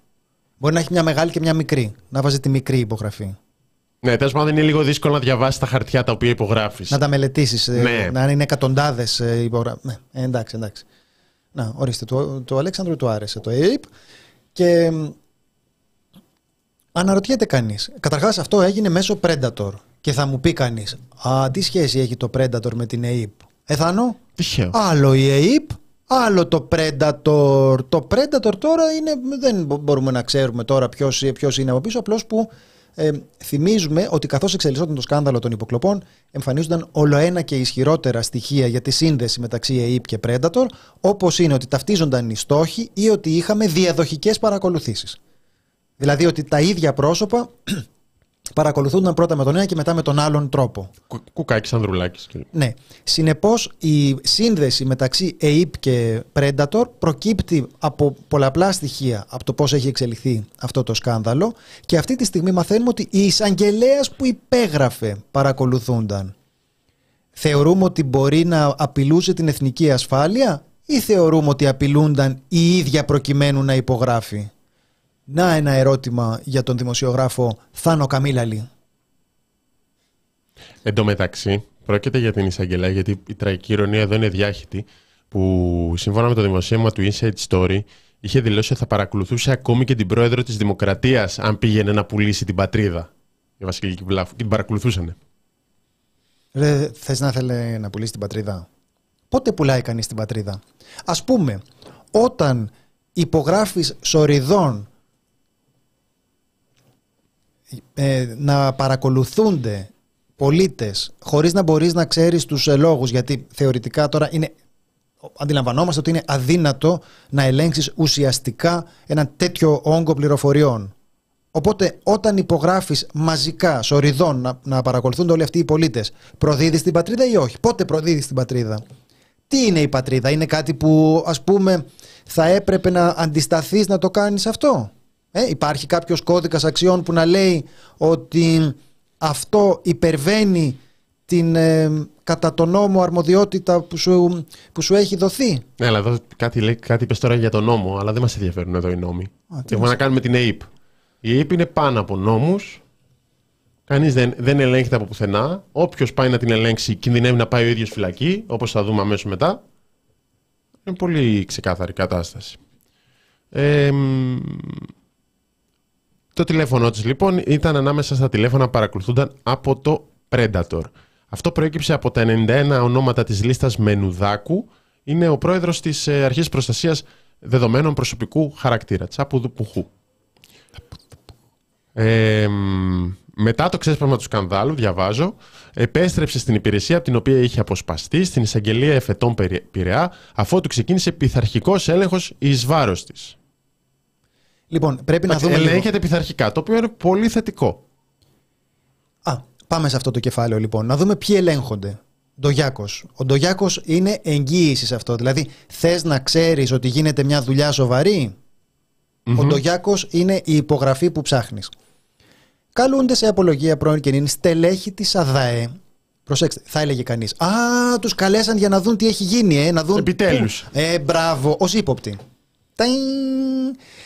Μπορεί να έχει μια μεγάλη και μια μικρή. Να βάζει τη μικρή υπογραφή. Ναι, τέλος πάντων είναι λίγο δύσκολο να διαβάσεις τα χαρτιά τα οποία υπογράφεις. Να τα μελετήσεις. Ναι. Να είναι εκατοντάδες υπογραφέ. Ναι, ε, εντάξει, εντάξει. Να, ορίστε. Το, το Αλέξανδρο του άρεσε το ΑΕΠ. Και μ, αναρωτιέται κανείς. Καταρχάς, αυτό έγινε μέσω Predator. Και θα μου πει κανείς, Α, τι σχέση έχει το Predator με την ΑΕΠ. Εθανό, Τυχαίο. Άλλο η ΑΕΠ, άλλο το Predator. Το Predator τώρα είναι, δεν μπο- μπορούμε να ξέρουμε τώρα ποιος, ποιος είναι από πίσω, απλώς που ε, θυμίζουμε ότι καθώς εξελισσόταν το σκάνδαλο των υποκλοπών εμφανίζονταν ολοένα και ισχυρότερα στοιχεία για τη σύνδεση μεταξύ ΑΕΠ και Predator όπως είναι ότι ταυτίζονταν οι στόχοι ή ότι είχαμε διαδοχικές παρακολουθήσεις. Δηλαδή ότι τα ίδια πρόσωπα παρακολουθούνταν πρώτα με τον ένα και μετά με τον άλλον τρόπο. Κου- Κουκάκι Ανδρουλάκης. Ναι. Συνεπώς, η σύνδεση μεταξύ ΑΕΠ και Predator προκύπτει από πολλαπλά στοιχεία από το πώς έχει εξελιχθεί αυτό το σκάνδαλο και αυτή τη στιγμή μαθαίνουμε ότι η εισαγγελέας που υπέγραφε παρακολουθούνταν. Θεωρούμε ότι μπορεί να απειλούσε την εθνική ασφάλεια ή θεωρούμε ότι απειλούνταν η ίδια προκειμένου να υπογράφει; Να ένα ερώτημα για τον δημοσιογράφο Θάνο Καμίλαλη. Εν τω μεταξύ, πρόκειται για την εισαγγελέα, γιατί η τραγική ηρωνία εδώ είναι διάχυτη, που σύμφωνα με το δημοσίευμα του Inside Story, είχε δηλώσει ότι θα παρακολουθούσε ακόμη και την πρόεδρο της Δημοκρατίας αν πήγαινε να πουλήσει την πατρίδα. Η Βασιλική Βλάφου. Και την παρακολουθούσαν. Ρε, θες να θέλει να πουλήσει την πατρίδα; Πότε πουλάει κανείς την πατρίδα; Ας πούμε, όταν υπογράφεις σοριδών ε, να παρακολουθούνται πολίτες χωρίς να μπορείς να ξέρεις τους ε, λόγους γιατί θεωρητικά τώρα είναι αντιλαμβανόμαστε ότι είναι αδύνατο να ελέγξεις ουσιαστικά ένα τέτοιο όγκο πληροφοριών. Οπότε όταν υπογράφεις μαζικά, σοριδών, να, να παρακολουθούνται όλοι αυτοί οι πολίτες, προδίδεις την πατρίδα ή όχι; Πότε προδίδεις την πατρίδα; Τι είναι η πατρίδα, είναι κάτι που ας πούμε θα έπρεπε να αντισταθείς να το κάνεις αυτό; Ε, υπάρχει κάποιος κώδικας αξιών που να λέει ότι αυτό υπερβαίνει την ε, κατά τον νόμο αρμοδιότητα που σου, που σου έχει δοθεί; Ναι, αλλά εδώ κάτι, λέει, κάτι είπες τώρα για τον νόμο, αλλά δεν μας ενδιαφέρουν εδώ οι νόμοι. Έχουμε να κάνουμε την ΑΕΠ. Η ΑΕΠ είναι πάνω από νόμους, Κανείς δεν, δεν ελέγχεται από πουθενά. Όποιος πάει να την ελέγξει κινδυνεύει να πάει ο ίδιος φυλακή, όπως θα δούμε αμέσως μετά. Είναι πολύ ξεκάθαρη κατάσταση. Ε, το τηλέφωνο της λοιπόν ήταν ανάμεσα στα τηλέφωνα που παρακολουθούνταν από το Predator. Αυτό προέκυψε από τα 91 ονόματα της λίστας Μενουδάκου. Είναι ο πρόεδρος της ε, Αρχής Προστασίας Δεδομένων Προσωπικού Χαρακτήρα, Τσάπουδουπούχου. Ε, μετά το ξέσπασμα του σκανδάλου, διαβάζω, επέστρεψε στην υπηρεσία από την οποία είχε αποσπαστεί στην εισαγγελία εφετών Πειραιά, αφότου ξεκίνησε πειθαρχικός έλεγχος εις βάρος της. Λοιπόν, πρέπει να δούμε. Ελέγχεται λίγο... πειθαρχικά, το οποίο είναι πολύ θετικό. Α, πάμε σε αυτό το κεφάλαιο λοιπόν. Να δούμε ποιοι ελέγχονται. Ντογιάκος. Ο Ντογιάκος είναι εγγύησης σε αυτό. Δηλαδή, θες να ξέρεις ότι γίνεται μια δουλειά σοβαρή; Mm-hmm. Ο Ντογιάκος είναι η υπογραφή που ψάχνεις καλούνται σε απολογία πρώην και νυν στελέχη της ΑΔΑΕ. Προσέξτε, θα έλεγε κανείς. Α, τους καλέσαν για να δουν τι έχει γίνει, ε, να δουν. Επιτέλους. Ε, μπράβο, ως ύποπτη.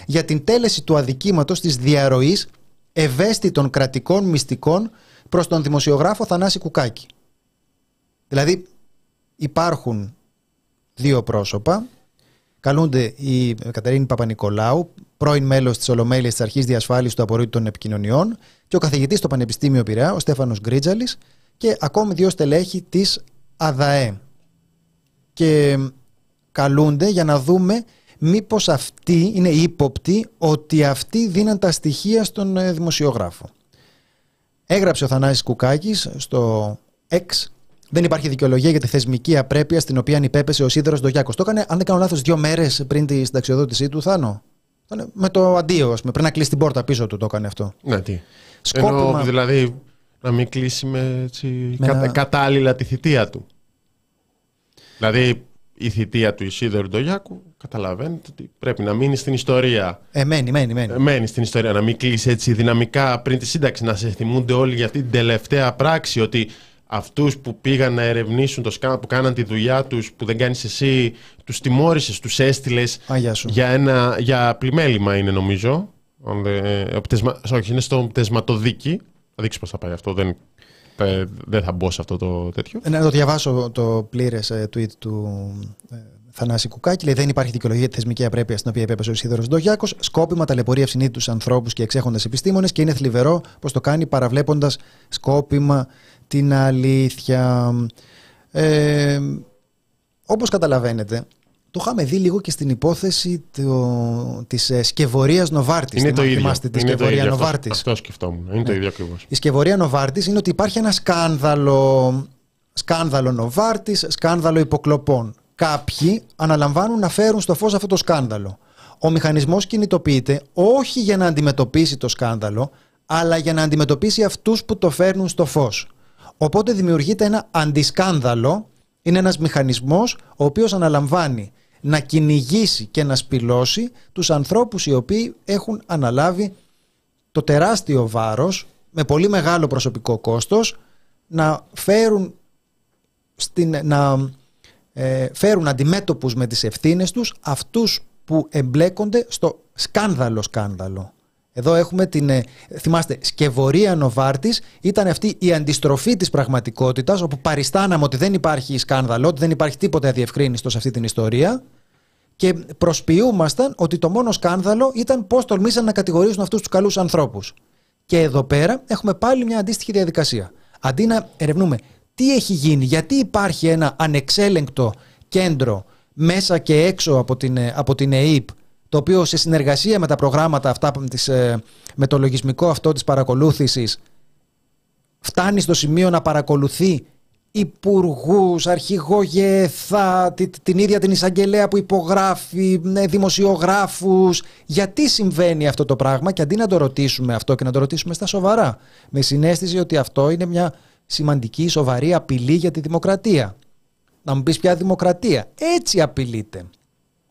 Για την τέλεση του αδικήματος της διαρροής ευαίσθητων κρατικών μυστικών προς τον δημοσιογράφο Θανάση Κουκάκη. Δηλαδή, υπάρχουν δύο πρόσωπα. Καλούνται η Κατερίνη Παπα-Νικολάου, πρώην μέλος της Ολομέλειας της Αρχής Διασφάλισης του Απορρίτου των Επικοινωνιών, και ο καθηγητής στο Πανεπιστήμιο Πειραιά, ο Στέφανος Γκρίτζαλης, και ακόμη δύο στελέχη της ΑΔΑΕ. Και καλούνται για να δούμε μήπως αυτοί είναι ύποπτοι ότι αυτοί δίναν τα στοιχεία στον ε, δημοσιογράφο. Έγραψε ο Θανάσης Κουκάκης στο X δεν υπάρχει δικαιολογία για τη θεσμική απρέπεια στην οποία υπέπεσε ο Σίδερος Ντογιάκο. Το έκανε, αν δεν κάνω λάθος, δύο μέρες πριν τη συνταξιοδότησή του, Θάνο. Με το αντίο, πούμε, πριν να κλείσει την πόρτα πίσω του το έκανε αυτό. Ναι, τι. Σκόπιμα... Ενώ, δηλαδή να μην κλείσει με, έτσι, με κατάλληλα τη θητεία του. Δηλαδή η θητεία του Ισίδωρου Ντογιάκου καταλαβαίνετε ότι πρέπει να μείνει στην ιστορία. Ε, μένει, μένει, μένει. Ε, μένει στην ιστορία. Να μην κλείσει έτσι δυναμικά πριν τη σύνταξη. Να σε θυμούνται όλοι για αυτή την τελευταία πράξη. Ότι αυτούς που πήγαν να ερευνήσουν το σκάνδαλο, που κάναν τη δουλειά τους, που δεν κάνεις εσύ, τους τιμώρησες, τους έστειλες για, ένα, για πλημέλημα είναι νομίζω. Ε, πτεσμα, όχι, είναι στο πτεσματοδίκη. Θα δείξεις πώς θα πάει αυτό. Δεν, δεν θα μπω σε αυτό το τέτοιο. Ε, να το διαβάσω το πλήρες ε, tweet του Θανάση Κουκάκη. Λέει: Δεν υπάρχει δικαιολογία για τη θεσμική απρέπεια στην οποία επέπεσε ο Σίδωρο Ντογιάκος. Σκόπιμα ταλαιπωρεί ευσυνείδητου ανθρώπους και εξέχοντες επιστήμονες και είναι θλιβερό πως το κάνει παραβλέποντας σκόπιμα την αλήθεια. Ε, όπως καταλαβαίνετε, το είχαμε δει λίγο και στην υπόθεση το, της ε, σκευωρίας Νοβάρτης. Είναι το ίδιο. Θυμάστε τη σκευωρία Νοβάρτης. Αυτό, αυτό σκεφτόμουν. Είναι το ναι. ίδιο ακριβώς. Η σκευωρία Νοβάρτης είναι ότι υπάρχει ένα σκάνδαλο, σκάνδαλο Νοβάρτης, σκάνδαλο υποκλοπών. Κάποιοι αναλαμβάνουν να φέρουν στο φως αυτό το σκάνδαλο. Ο μηχανισμός κινητοποιείται όχι για να αντιμετωπίσει το σκάνδαλο, αλλά για να αντιμετωπίσει αυτούς που το φέρνουν στο φως. Οπότε δημιουργείται ένα αντισκάνδαλο, είναι ένας μηχανισμός ο οποίος αναλαμβάνει να κυνηγήσει και να σπηλώσει τους ανθρώπους οι οποίοι έχουν αναλάβει το τεράστιο βάρος με πολύ μεγάλο προσωπικό κόστος να φέρουν, στην, να, ε, φέρουν αντιμέτωπους με τις ευθύνες τους αυτούς που εμπλέκονται στο σκάνδαλο σκάνδαλο. Εδώ έχουμε την, ε, θυμάστε, σκευωρία Νοβάρτης ήταν αυτή η αντιστροφή της πραγματικότητας, όπου παριστάναμε ότι δεν υπάρχει σκάνδαλο, ότι δεν υπάρχει τίποτα αδιευκρίνηστο σε αυτή την ιστορία. Και προσποιούμασταν ότι το μόνο σκάνδαλο ήταν πώς τολμήσαν να κατηγορήσουν αυτούς τους καλούς ανθρώπους. Και εδώ πέρα έχουμε πάλι μια αντίστοιχη διαδικασία. Αντί να ερευνούμε τι έχει γίνει, γιατί υπάρχει ένα ανεξέλεγκτο κέντρο μέσα και έξω από την, ε, από την ΕΕΠ το οποίο σε συνεργασία με τα προγράμματα αυτά, ε, με το λογισμικό αυτό της παρακολούθησης, φτάνει στο σημείο να παρακολουθεί υπουργούς, αρχηγό ΓΕΘΑ, την ίδια την εισαγγελέα που υπογράφει, ναι, δημοσιογράφους. Γιατί συμβαίνει αυτό το πράγμα και αντί να το ρωτήσουμε αυτό και να το ρωτήσουμε στα σοβαρά, με συνέστηση ότι αυτό είναι μια σημαντική, σοβαρή απειλή για τη δημοκρατία. Να μου πεις ποια δημοκρατία. Έτσι απειλείται.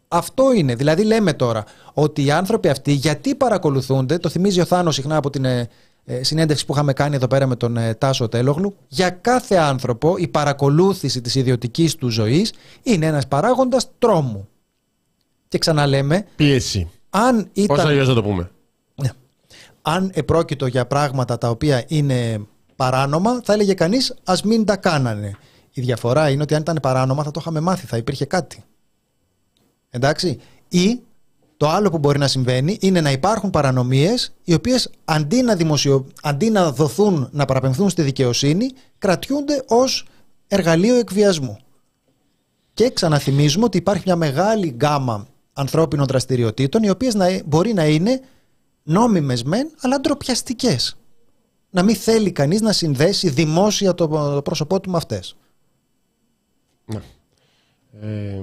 Αυτό είναι. Δηλαδή λέμε τώρα ότι οι άνθρωποι αυτοί γιατί παρακολουθούνται, το θυμίζει ο Θάνος συχνά από την, ε, ε, συνέντευξη που είχαμε κάνει εδώ πέρα με τον ε, Τάσο Τέλογλου, για κάθε άνθρωπο η παρακολούθηση της ιδιωτικής του ζωής είναι ένας παράγοντας τρόμου. Και ξαναλέμε... Πίεση. Αν ήταν... Πώς αλλιώς να το πούμε; Ναι. Αν επρόκειτο για πράγματα τα οποία είναι παράνομα, θα έλεγε κανείς ας μην τα κάνανε. Η διαφορά είναι ότι αν ήταν παράνομα θα το είχαμε μάθει, θα υπήρχε κάτι. Εντάξει. Ή το άλλο που μπορεί να συμβαίνει είναι να υπάρχουν παρανομίες οι οποίες αντί να, δημοσιο... αντί να δοθούν, να παραπεμφθούν στη δικαιοσύνη, κρατιούνται ως εργαλείο εκβιασμού. Και ξαναθυμίζουμε ότι υπάρχει μια μεγάλη γκάμα ανθρώπινων δραστηριοτήτων οι οποίες να... μπορεί να είναι νόμιμες μεν, αλλά ντροπιαστικές. Να μην θέλει κανείς να συνδέσει δημόσια το πρόσωπό του με αυτές. Ναι. Ε,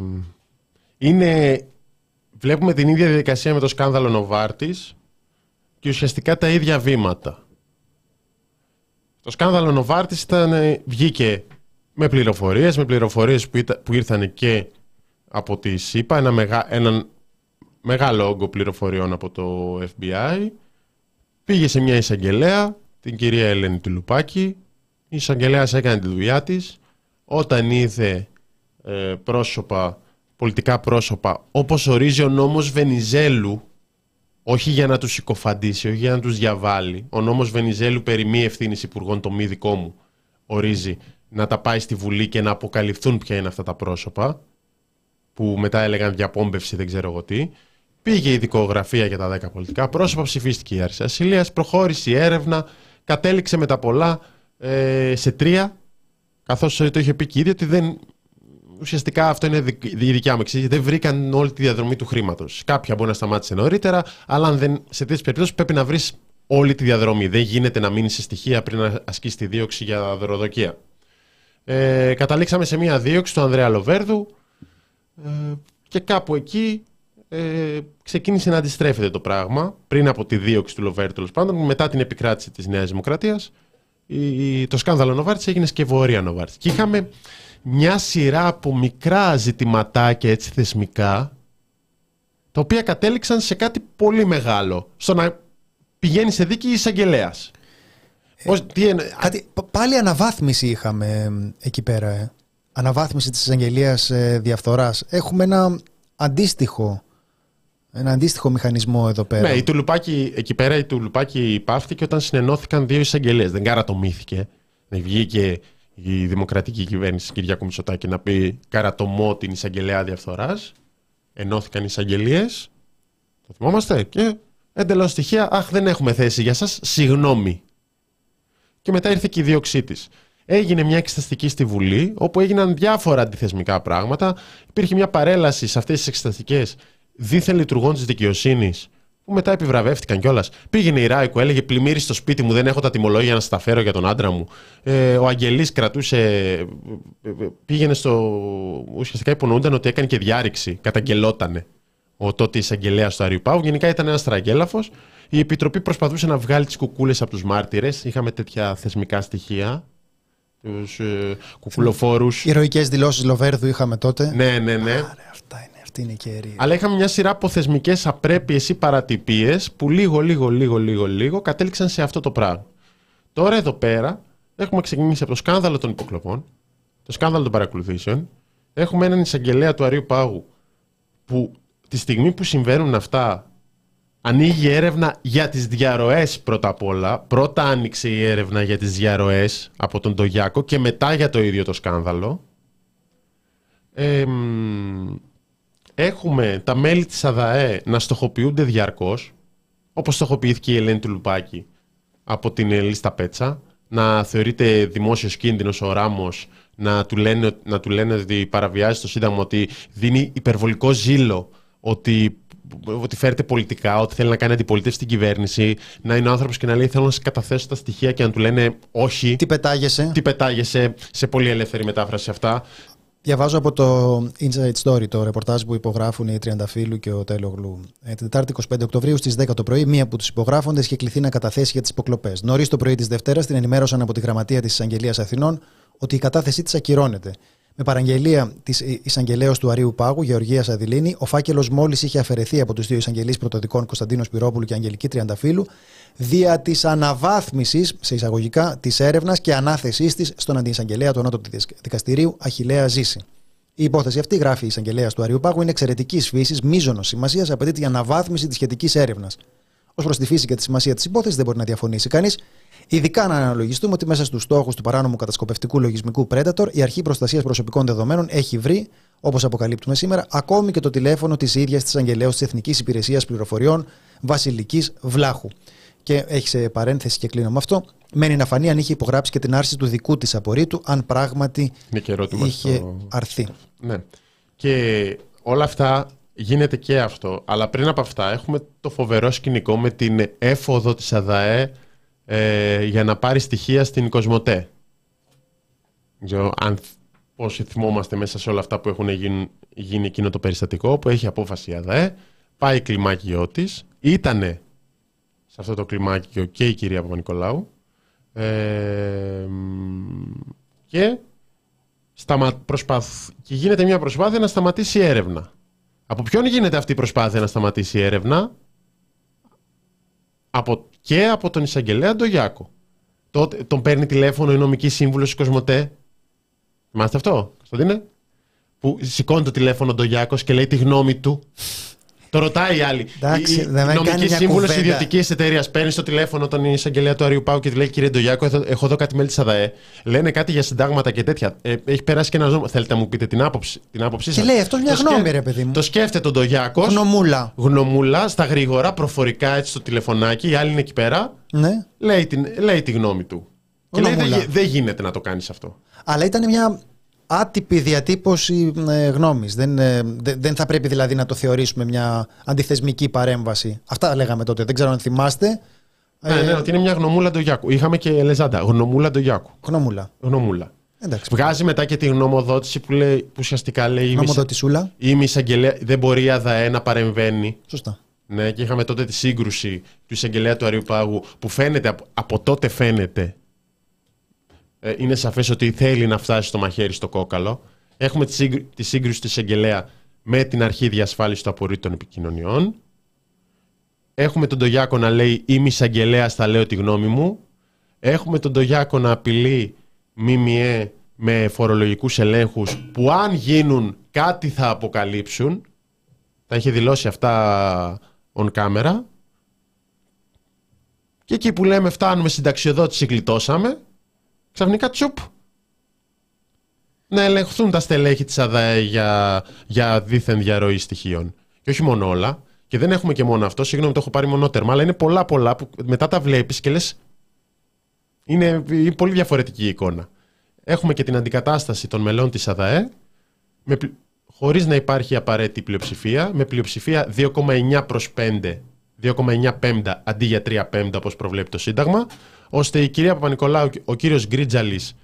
είναι βλέπουμε την ίδια διαδικασία με το σκάνδαλο Νοβάρτης και ουσιαστικά τα ίδια βήματα. Το σκάνδαλο Νοβάρτης ήταν, ε, βγήκε με πληροφορίες, με πληροφορίες που, που ήρθαν και από τη ΣΥΠΑ, ένα μεγα, έναν μεγάλο όγκο πληροφοριών από το FBI. Πήγε σε μια εισαγγελέα, την κυρία Ελένη Τουλουπάκη. Η εισαγγελέας έκανε τη δουλειά της. Όταν είδε ε, πρόσωπα πολιτικά πρόσωπα, όπως ορίζει ο νόμος Βενιζέλου, όχι για να τους συκοφαντήσει, όχι για να τους διαβάλει. Ο νόμος Βενιζέλου περί μη ευθύνης υπουργών, το μη δικό μου, ορίζει να τα πάει στη Βουλή και να αποκαλυφθούν ποια είναι αυτά τα πρόσωπα, που μετά έλεγαν διαπόμπευση, δεν ξέρω εγώ τι. Πήγε η δικογραφία για τα 10 πολιτικά πρόσωπα, ψηφίστηκε η Άρση Ασυλίας, προχώρησε η έρευνα, κατέληξε με τα πολλά ε, σε τρία, καθώς το είχε πει και ήδη ότι δεν ουσιαστικά αυτό είναι η δικιά μου εξήγηση. Δεν βρήκαν όλη τη διαδρομή του χρήματος. Κάποια μπορεί να σταμάτησε νωρίτερα, αλλά αν δεν, σε τέτοιες περιπτώσεις πρέπει να βρεις όλη τη διαδρομή. Δεν γίνεται να μείνεις σε στοιχεία πριν να ασκήσεις τη δίωξη για δωροδοκία. Ε, καταλήξαμε σε μία δίωξη του Ανδρέα Λοβέρδου ε, και κάπου εκεί ε, ξεκίνησε να αντιστρέφεται το πράγμα πριν από τη δίωξη του Λοβέρδου τέλος πάντων, μετά την επικράτηση της Νέας Δημοκρατίας. Το σκάνδαλο Νοβάρτης έγινε σκευωρία Νοβάρτης. Και είχαμε μια σειρά από μικρά ζητηματάκια έτσι θεσμικά τα οποία κατέληξαν σε κάτι πολύ μεγάλο. Στο να πηγαίνει σε δίκη εισαγγελέας. Ε, κάτι, πάλι αναβάθμιση είχαμε εκεί πέρα. Ε. Αναβάθμιση της εισαγγελίας ε, διαφθοράς. Έχουμε ένα αντίστοιχο ένα αντίστοιχο μηχανισμό εδώ πέρα. Ναι, η Τουλουπάκη, εκεί πέρα η Τουλουπάκη πάφτηκε όταν συνενώθηκαν δύο εισαγγελίε. Δεν καρατομήθηκε. Δεν βγήκε η δημοκρατική κυβέρνηση Κυριακού Μητσοτάκη να πει καρατομό την εισαγγελέα διαφθοράς. Ενώθηκαν οι εισαγγελίες. Το θυμόμαστε. Και εντελώς στοιχεία. Αχ, δεν έχουμε θέση για σας. Συγγνώμη. Και μετά ήρθε και η δίωξή της. Έγινε μια εξεταστική στη Βουλή, όπου έγιναν διάφορα αντιθεσμικά πράγματα. Υπήρχε μια παρέλαση σε αυτές τις εξεταστικές δίθεν λειτουργών της δικαιοσύνης που μετά επιβραβεύτηκαν κιόλας. Πήγαινε η Ράικο, έλεγε πλημμύρι στο σπίτι μου, δεν έχω τα τιμολόγια να στα φέρω για τον άντρα μου. Ε, ο Αγγελής κρατούσε. Πήγαινε στο. Ουσιαστικά υπονοούνταν ότι έκανε και διάρρηξη. Καταγγελότανε ο τότε εισαγγελέας του Αριού Πάου. Γενικά ήταν ένας τραγέλαφο. Η Επιτροπή προσπαθούσε να βγάλει τις κουκούλες από τους μάρτυρες. Είχαμε τέτοια θεσμικά στοιχεία. Τους ε, κουκουλοφόρους. Ηρωικές δηλώσεις Λοβέρδου είχαμε τότε. Ναι, ναι, ναι. αυτά είναι είναι Αλλά είχαμε μια σειρά από θεσμικές απρέπειες ή παρατυπίες που λίγο, λίγο, λίγο, λίγο, λίγο κατέληξαν σε αυτό το πράγμα. Τώρα εδώ πέρα έχουμε ξεκινήσει από το σκάνδαλο των υποκλοπών, το σκάνδαλο των παρακολουθήσεων. Έχουμε έναν εισαγγελέα του Αρίου Πάγου που τη στιγμή που συμβαίνουν αυτά ανοίγει έρευνα για τις διαρροές πρώτα απ' όλα. Πρώτα άνοιξε η έρευνα για τις διαρροές από τον Τογιάκο και μετά για το ίδιο το σκάνδαλο. Ε, έχουμε τα μέλη της ΑΔΑΕ να στοχοποιούνται διαρκώς, όπως στοχοποιήθηκε η Ελένη Τουλουπάκη από την λίστα Πέτσα, να θεωρείται δημόσιος κίνδυνος ο Ράμος, να του λένε, να του λένε ότι παραβιάζει το Σύνταγμα, ότι δίνει υπερβολικό ζήλο, ότι ότι φέρεται πολιτικά, ότι θέλει να κάνει αντιπολίτευση στην κυβέρνηση, να είναι ο άνθρωπος και να λέει: Θέλω να σε καταθέσω τα στοιχεία και να του λένε Όχι. Τι πετάγεσαι; Τι πετάγεσαι, σε πολύ ελεύθερη μετάφραση αυτά. Διαβάζω από το Inside Story το ρεπορτάζ που υπογράφουν οι Τριανταφύλου και ο Τέλογλου. Ε, την Τετάρτη 25 Οκτωβρίου στις 10 το πρωί, μία από τους υπογράφοντες είχε κληθεί να καταθέσει για τις υποκλοπές. Νωρίς το πρωί της Δευτέρας την ενημέρωσαν από τη Γραμματεία της Εισαγγελία Αθηνών ότι η κατάθεσή της ακυρώνεται. Με παραγγελία της εισαγγελέως του Αρίου Πάγου, Γεωργίας Αδηλίνη, ο φάκελος μόλις είχε αφαιρεθεί από τους δύο εισαγγελείς πρωτοδικών Κωνσταντίνος Πυρόπουλου και Αγγελική Τριανταφύλου, δια της αναβάθμισης, σε εισαγωγικά, της έρευνας και ανάθεσής της στον αντιεισαγγελέα του Ανώτατου Δικαστηρίου Αχηλέα Ζήση. Η υπόθεση αυτή, γράφει η εισαγγελέας του Αριού Πάγου, είναι εξαιρετικής φύσης, μίζωνο σημασίας, απαιτείται η αναβάθμιση της σχετικής έρευνας. Ω προς τη φύση και τη σημασία της υπόθεσης δεν μπορεί να διαφωνήσει κανείς, ειδικά να αναλογιστούμε ότι μέσα στους στόχους του παράνομου κατασκοπευτικού λογισμικού Predator η Αρχή Προστασίας Προσωπικών Δεδομένων έχει βρει, όπως αποκαλύπτουμε σήμερα, ακόμη και το τηλέφωνο της ίδιας της Αγγελέως της Εθνικής Υπηρεσίας Πληροφοριών Βασιλικής Βλάχου. Και έχει σε παρένθεση και κλείνω με αυτό. Μένει να φανεί αν είχε υπογράψει και την άρση του δικού της απορρίτου, αν πράγματι είχε το... αρθεί. Ναι. Και όλα αυτά γίνεται και αυτό. Αλλά πριν από αυτά έχουμε το φοβερό σκηνικό με την έφοδο της ΑΔΑΕ ε, για να πάρει στοιχεία στην Κοσμοτέ. Δεν ξέρω αν πόσοι θυμόμαστε μέσα σε όλα αυτά που έχουν γίνει, γίνει εκείνο το περιστατικό που έχει απόφαση η ΑΔΑΕ, πάει κλιμάκιό της, ήτανε σε αυτό το κλιμάκιο και η κυρία Παπα-Νικολάου ε, και, σταμα... προσπαθ... και γίνεται μια προσπάθεια να σταματήσει η έρευνα. Από ποιον γίνεται αυτή η προσπάθεια να σταματήσει η έρευνα; Από... Και από τον εισαγγελέα Ντογιάκο. Τότε τον παίρνει τηλέφωνο η νομική σύμβουλος της Κοσμοτέ. Θυμάστε αυτό, Κωνσταντίνε; Που σηκώνει το τηλέφωνο Ντογιάκο και λέει τη γνώμη του το ρωτάει η άλλη. Εντάξει, η νομική σύμβουλος ιδιωτικής εταιρείας παίρνει στο τηλέφωνο τον εισαγγελέα του Αριού Πάου και του λέει: Κύριε Ντογιάκο, έχω εδώ κάτι μέλη της ΑΔΑΕ. Λένε κάτι για συντάγματα και τέτοια. Ε, έχει περάσει και ένα νόμο. Θέλετε να μου πείτε την άποψη, την άποψή σας; Και λέει αυτό μια γνώμη, ρε παιδί μου. Το σκέφτεται τον Ντογιάκος. Γνωμούλα. Γνωμούλα, στα γρήγορα, προφορικά έτσι στο τηλεφωνάκι. Η άλλη είναι εκεί πέρα. Ναι. Λέει, την, λέει τη γνώμη του. Και λέει: Δεν γίνεται να το κάνεις αυτό. Αλλά ήταν μια άτυπη διατύπωση ε, γνώμης. Δεν, ε, δεν θα πρέπει δηλαδή να το θεωρήσουμε μια αντιθεσμική παρέμβαση. Αυτά λέγαμε τότε. Δεν ξέρω αν θυμάστε. Ναι, ναι, ότι είναι μια γνωμούλα Ντογιάκου. Είχαμε και Ελεζάντα. Γνωμούλα Ντογιάκου. Γνωμούλα. Γνωμούλα. Εντάξει. Βγάζει μετά και τη γνωμοδότηση που, λέει, που ουσιαστικά λέει. Γνωμοδοτησούλα. Η εισαγγελέα. Δεν μπορεί η ΑΔΑΕ να παρεμβαίνει. Σωστά. Ναι, και είχαμε τότε τη σύγκρουση του εισαγγελέα του Αριού Πάγου που φαίνεται, από, από τότε φαίνεται ε, είναι σαφές ότι θέλει να φτάσει στο μαχαίρι στο κόκαλο. Έχουμε τη σύγκρουση της εγγελέα με την αρχή διασφάλισης του απορρίτων επικοινωνιών. Έχουμε τον Τογιάκο να λέει είμαι εισαγγελέας, θα λέω τη γνώμη μου. Έχουμε τον Τογιάκο να απειλεί ΜΜΕ με φορολογικούς ελέγχους που αν γίνουν κάτι θα αποκαλύψουν. Τα είχε δηλώσει αυτά on camera. Και εκεί που λέμε φτάνουμε συνταξιοδότηση γλιτώσαμε ξαφνικά τσουπ να ελεγχθούν τα στελέχη της ΑΔΑΕ για, για δίθεν διαρροή στοιχείων. Και όχι μόνο όλα. Και δεν έχουμε και μόνο αυτό. Συγγνώμη, το έχω πάρει μονότερμα. Αλλά είναι πολλά πολλά που μετά τα βλέπεις και λες είναι, είναι πολύ διαφορετική η εικόνα. Έχουμε και την αντικατάσταση των μελών της ΑΔΑΕ με, χωρίς να υπάρχει απαραίτητη πλειοψηφία, με πλειοψηφία 2,9 προς 5, 2,9 πέμπτα αντί για 3 πέμπτα όπως προβλέπει το Σύνταγμα, ώστε η κυρία Παπα-Νικολάου, ο κύριος Γκρίτζαλης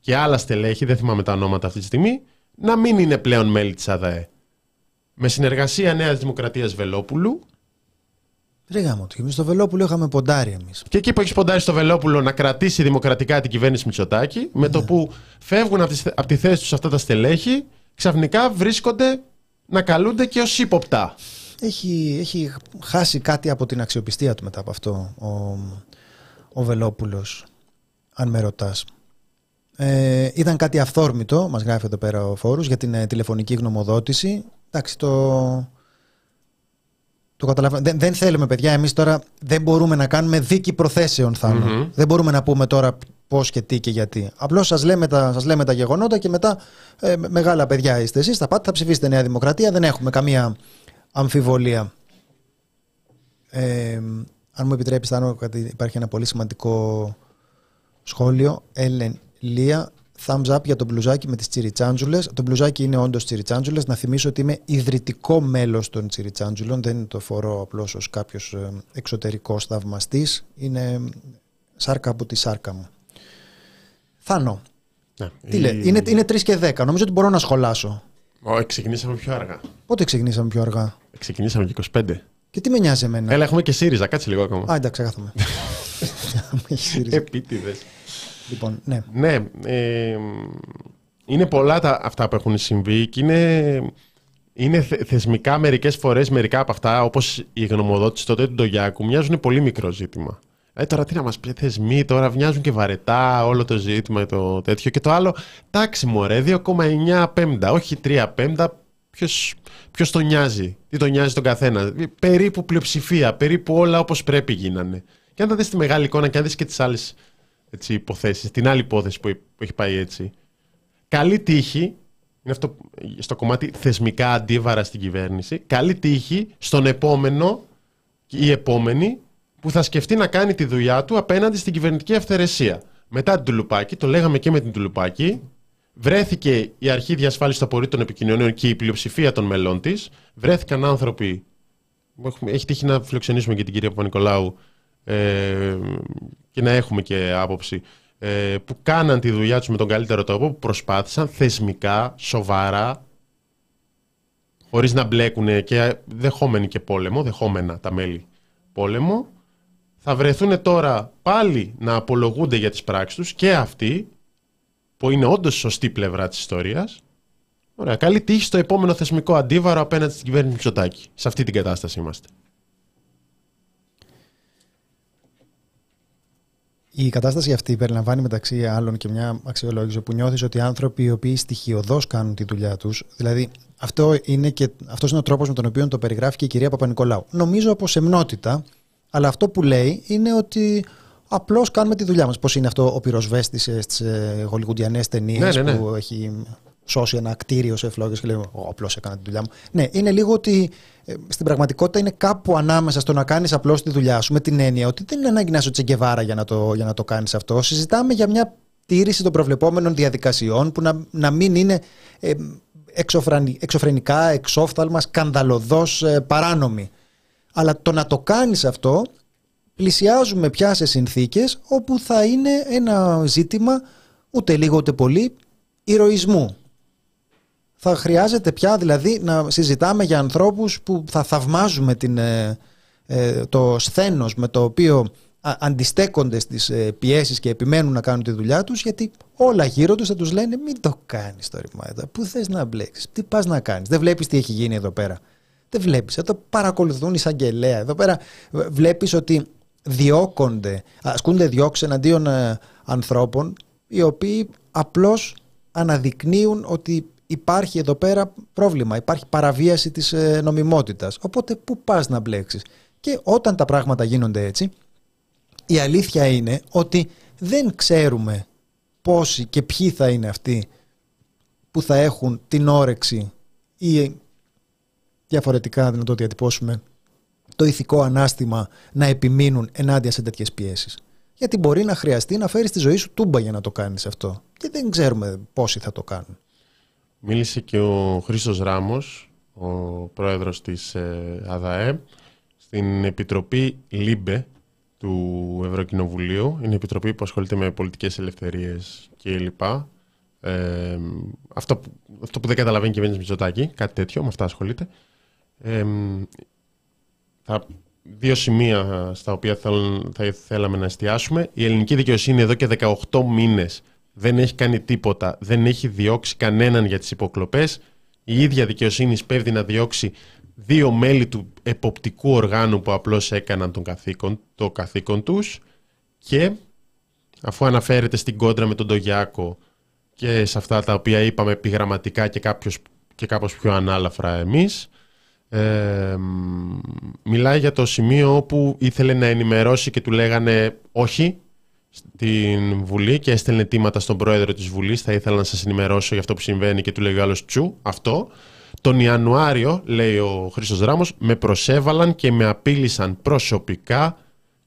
και άλλα στελέχη, δεν θυμάμαι τα ονόματα αυτή τη στιγμή, να μην είναι πλέον μέλη της ΑΔΑΕ. Με συνεργασία Νέας Δημοκρατίας Βελόπουλου. Ρε γάμο, εμείς στο Βελόπουλο είχαμε ποντάρει εμείς. Και εκεί που έχεις ποντάρει στο Βελόπουλο να κρατήσει δημοκρατικά την κυβέρνηση Μητσοτάκη, με το ναι. που φεύγουν από τη θέση τους αυτά τα στελέχη, ξαφνικά βρίσκονται να καλούνται και ως ύποπτα. Έχει, έχει χάσει κάτι από την αξιοπιστία του μετά από αυτό ο, ο Βελόπουλος, αν με ρωτάς. Ε, ήταν κάτι αυθόρμητο, μας γράφει εδώ πέρα ο Φόρους, για την ε, τηλεφωνική γνωμοδότηση. Εντάξει, το, το καταλαβαίνω. Δεν, δεν θέλουμε, παιδιά, εμείς τώρα δεν μπορούμε να κάνουμε δίκη προθέσεων, Δεν μπορούμε να πούμε τώρα πώς και τι και γιατί. Απλώς σας λέμε τα, σας λέμε τα γεγονότα και μετά ε, μεγάλα παιδιά είστε εσείς, θα πάτε, θα ψηφίσετε Νέα Δημοκρατία, δεν έχουμε καμία αμφιβολία. Ε, αν μου επιτρέπεις, θα υπάρχει ένα πολύ σημαντικό σχόλιο. Έλεν Λία, thumbs up για το μπλουζάκι με τις τσιριτσάντζουλες. Το μπλουζάκι είναι όντως τσιριτσάντζουλες. Να θυμίσω ότι είμαι ιδρυτικό μέλος των τσιριτσάντζουλων. Δεν το φορώ απλώς ως κάποιος ε, εξωτερικός θαυμαστής. Είναι σάρκα από τη σάρκα μου. Θάνο. Ναι, Τι λέει, είναι, είναι 3 και 10. Νομίζω ότι μπορώ να σχολάσω. Ω, ξεκινήσαμε πιο αργά. Πότε ξεκινήσαμε πιο αργά; Ξεκινήσαμε και 25. Και τι με νοιάζει εμένα; Έλα, έχουμε και ΣΥΡΙΖΑ, κάτσε λίγο ακόμα. Α, εντάξει, ξεχάσαμε. Επίτηδες. Λοιπόν, ναι. Ναι. Ε, είναι πολλά τα, αυτά που έχουν συμβεί και είναι, είναι θεσμικά μερικές φορές μερικά από αυτά, όπως η γνωμοδότηση τότε του Ντογιάκου, μοιάζουν πολύ μικρό ζήτημα. Ε, τώρα τι να μας πει, θεσμοί τώρα μοιάζουν και βαρετά όλο το ζήτημα το τέτοιο. Και το άλλο, τάξη μωρέ, 2,9 πέμπτα, όχι 3 πέμπτα. Ποιος τον νοιάζει, τι τον νοιάζει τον καθένα; Περίπου πλειοψηφία, περίπου όλα όπως πρέπει γίνανε. Και αν θα δεις τη μεγάλη εικόνα και αν δεις και τις άλλες υποθέσεις, την άλλη υπόθεση που έχει πάει έτσι. Καλή τύχη, είναι αυτό στο κομμάτι θεσμικά αντίβαρα στην κυβέρνηση, καλή τύχη στον επόμενο ή επόμενη που θα σκεφτεί να κάνει τη δουλειά του απέναντι στην κυβερνητική αυθαιρεσία. Μετά την Τουλουπάκη, το λέγαμε και με την Τουλουπάκη, βρέθηκε η αρχή διασφάλισης των απορρίτων επικοινωνίων και η πλειοψηφία των μελών της. Βρέθηκαν άνθρωποι. Έχει τύχει να φιλοξενήσουμε και την κυρία Παπα-Νικολάου ε, και να έχουμε και άποψη. Ε, που κάναν τη δουλειά τους με τον καλύτερο τρόπο, που προσπάθησαν θεσμικά, σοβαρά, χωρίς να μπλέκουν και δεχόμενοι και πόλεμο, δεχόμενα τα μέλη πόλεμο, θα βρεθούν τώρα πάλι να απολογούνται για τις πράξεις τους και αυτοί που είναι όντως σωστή πλευρά της ιστορίας. Ωραία, καλή τύχη στο επόμενο θεσμικό αντίβαρο απέναντι στην κυβέρνηση Μητσοτάκη. Σε αυτή την κατάσταση είμαστε. Η κατάσταση αυτή περιλαμβάνει μεταξύ άλλων και μια αξιολόγηση που νιώθεις ότι οι άνθρωποι οι οποίοι στοιχειοδός κάνουν τη δουλειά τους, δηλαδή αυτό είναι και, αυτός είναι ο τρόπος με τον οποίο το περιγράφει και η κυρία Παπα-Νικολάου. Νομίζω από σεμνότητα αλλά αυτό που λέει είναι ότι απλώς κάνουμε τη δουλειά μας. Πώς είναι αυτό ο πυροσβέστης στις γολιγουντιανές ταινίες ναι, ναι, ναι. που έχει σώσει ένα κτίριο σε φλόγες και λέει: Απλώς έκανα τη δουλειά μου. Ναι, είναι λίγο ότι ε, στην πραγματικότητα είναι κάπου ανάμεσα στο να κάνεις απλώς τη δουλειά σου με την έννοια ότι δεν είναι ανάγκη να είσαι τσεγκεβάρα για να το, για να το κάνεις αυτό. Συζητάμε για μια τήρηση των προβλεπόμενων διαδικασιών που να, να μην είναι ε, εξωφρενικά, εξόφθαλμα, σκανδαλωδώς ε, παράνομη. Αλλά το να το κάνεις αυτό πλησιάζουμε πια σε συνθήκες όπου θα είναι ένα ζήτημα ούτε λίγο ούτε πολύ ηρωισμού. Θα χρειάζεται πια δηλαδή να συζητάμε για ανθρώπους που θα θαυμάζουμε την, ε, ε, το σθένος με το οποίο αντιστέκονται στις ε, πιέσεις και επιμένουν να κάνουν τη δουλειά τους γιατί όλα γύρω τους θα τους λένε μην το κάνεις το ρημά πού θες να μπλέξεις, τι πας να κάνεις, δεν βλέπεις τι έχει γίνει εδώ πέρα. Δεν βλέπεις. Εδώ παρακολουθούν εισαγγελέα. Εδώ πέρα βλέπεις ότι διώκονται, ασκούνται διώξεις εναντίον ε, ανθρώπων οι οποίοι απλώς αναδεικνύουν ότι υπάρχει εδώ πέρα πρόβλημα, υπάρχει παραβίαση της ε, νομιμότητας. Οπότε πού πας να μπλέξεις; Και όταν τα πράγματα γίνονται έτσι, η αλήθεια είναι ότι δεν ξέρουμε πόσοι και ποιοι θα είναι αυτοί που θα έχουν την όρεξη ή διαφορετικά να το διατυπώσουμε, το ηθικό ανάστημα να επιμείνουν ενάντια σε τέτοιες πιέσεις. Γιατί μπορεί να χρειαστεί να φέρεις τη ζωή σου τούμπα για να το κάνεις αυτό. Και δεν ξέρουμε πόσοι θα το κάνουν. Μίλησε και ο Χρήστος Ράμος, ο πρόεδρος της ε, ΑΔΑΕ, στην Επιτροπή LIBE του Ευρωκοινοβουλίου. Είναι η Επιτροπή που ασχολείται με πολιτικές ελευθερίες και Ε, αυτό, που, αυτό που δεν καταλαβαίνει η κυβέρνηση Μητσοτάκη, κάτι τέτοιο, με αυτά ασχολείται. Ε, θα, δύο σημεία στα οποία θα θέλαμε να εστιάσουμε. Η ελληνική δικαιοσύνη εδώ και 18 μήνες δεν έχει κάνει τίποτα, δεν έχει διώξει κανέναν για τις υποκλοπές. Η ίδια δικαιοσύνη σπέβδει να διώξει δύο μέλη του εποπτικού οργάνου που απλώς έκαναν τον καθήκον, το καθήκον τους και αφού αναφέρεται στην κόντρα με τον Τογιάκο και σε αυτά τα οποία είπαμε επιγραμματικά και, κάποιος, και κάπως πιο ανάλαφρα εμείς ε, μιλάει για το σημείο όπου ήθελε να ενημερώσει και του λέγανε όχι στην Βουλή και έστελνε τίματα στον πρόεδρο της Βουλής. Θα ήθελα να σας ενημερώσω για αυτό που συμβαίνει και του λέγει άλλος τσου αυτό τον Ιανουάριο, λέει ο Χρήστος Ράμμος, με προσέβαλαν και με απείλησαν προσωπικά,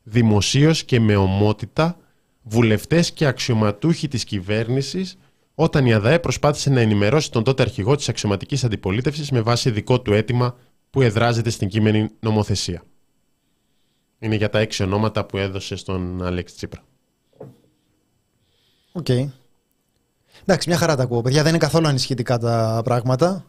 δημοσίως και με ωμότητα βουλευτές και αξιωματούχοι της κυβέρνησης όταν η ΑΔΑΕ προσπάθησε να ενημερώσει τον τότε αρχηγό της αξιωματικής αντιπολίτευσης με βάση δικό του αίτημα που εδράζεται στην κείμενη νομοθεσία. Είναι για τα έξι ονόματα που έδωσε στον Αλέξη Τσίπρα. Ok. Okay. Εντάξει, μια χαρά τα ακούω. Παιδιά, δεν είναι καθόλου ανησυχητικά τα πράγματα.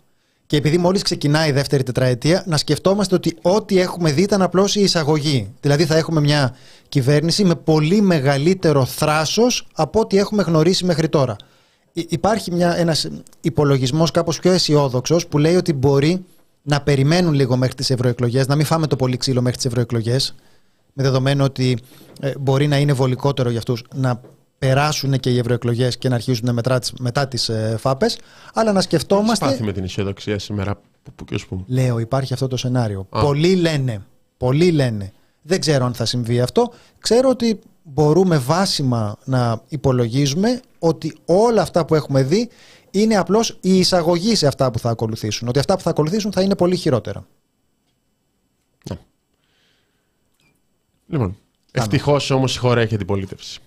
Και επειδή μόλις ξεκινάει η δεύτερη τετραετία, να σκεφτόμαστε ότι ό,τι έχουμε δει ήταν απλώς η εισαγωγή. Δηλαδή, θα έχουμε μια κυβέρνηση με πολύ μεγαλύτερο θράσος από ό,τι έχουμε γνωρίσει μέχρι τώρα. υπάρχει μια, ένας υπολογισμός κάπως πιο αισιόδοξος που λέει ότι μπορεί να περιμένουν λίγο μέχρι τις ευρωεκλογές, να μην φάμε το πολύ ξύλο μέχρι τις ευρωεκλογές, με δεδομένο ότι ε, μπορεί να είναι βολικότερο για αυτούς να περάσουν και οι ευρωεκλογές και να αρχίσουν μετά τις, μετά τις ε, φάπες, αλλά να σκεφτόμαστε... Σπάθη με την αισιοδοξία σήμερα, που, που, που, Λέω, υπάρχει αυτό το σενάριο. Πολλοί λένε, πολλοί λένε, δεν ξέρω αν θα συμβεί αυτό, ξέρω ότι μπορούμε βάσιμα να υπολογίζουμε ότι όλα αυτά που έχουμε δει είναι απλώς η εισαγωγή σε αυτά που θα ακολουθήσουν. Ότι αυτά που θα ακολουθήσουν θα είναι πολύ χειρότερα. Ναι. Λοιπόν, ευτυχώς όμως η χώρα έχει αντιπολίτευση.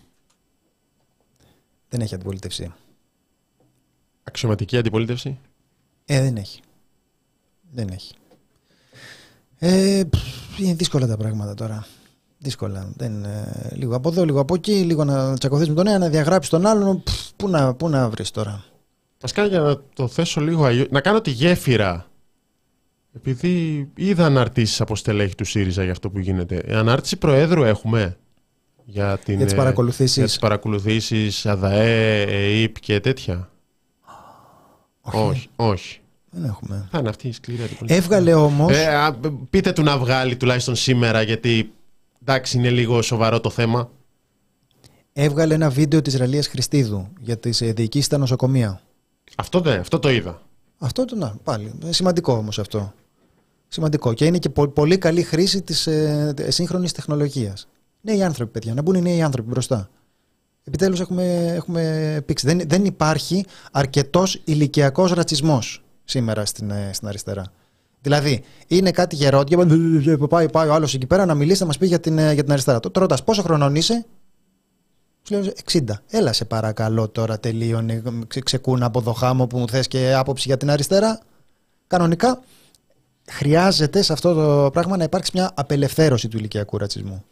Δεν έχει αντιπολίτευση. Αξιωματική αντιπολίτευση; Ε, δεν έχει. Δεν έχει. Ε, είναι δύσκολα τα πράγματα τώρα. Δύσκολα. Δεν, ε, λίγο από εδώ, λίγο από εκεί, λίγο να τσακωθείς με τον ένα, να διαγράψεις τον άλλον. πού να, πού να βρεις τώρα. Α κάνω για να το θέσω λίγο αλλιώς. Να κάνω τη γέφυρα. Επειδή είδα αναρτήσεις από στελέχη του ΣΥΡΙΖΑ για αυτό που γίνεται. Ε, ανάρτηση Προέδρου έχουμε για, την, για τις παρακολουθήσεις. Για τις παρακολουθήσεις ΑΔΑΕ, ΕΕΠ και τέτοια. Όχι. όχι. όχι. Δεν έχουμε. Θα είναι αυτή η σκληρή Έβγαλε όμω. Ε, πείτε του να βγάλει τουλάχιστον σήμερα, γιατί εντάξει είναι λίγο σοβαρό το θέμα. Έβγαλε ένα βίντεο της Ραλίας Χριστίδου για τις διοικήσεις στα νοσοκομεία. Αυτό, δεν, αυτό το είδα. Αυτό το να, πάλι. Ε, σημαντικό όμως αυτό. Σημαντικό. Και είναι και πολύ καλή χρήση της ε, σύγχρονης τεχνολογίας. Νέοι άνθρωποι, παιδιά. Να μπουν οι νέοι άνθρωποι μπροστά. Επιτέλους έχουμε, έχουμε πήξει. Δεν, δεν υπάρχει αρκετός ηλικιακός ρατσισμός σήμερα στην, ε, στην αριστερά. Δηλαδή, είναι κάτι γερόντια. Πάει, πάει ο άλλος εκεί πέρα να μιλήσει, να μας πει για την, για την αριστερά. Το ρωτάς πόσο χρονών είσαι, σου λέω 60. Έλα σε παρακαλώ τώρα, τελείωνε. Ξεκούνα από το χάμο που μου θες και άποψη για την αριστερά. Κανονικά χρειάζεται σε αυτό το πράγμα να υπάρξει μια απελευθέρωση του ηλικιακού ρατσισμού.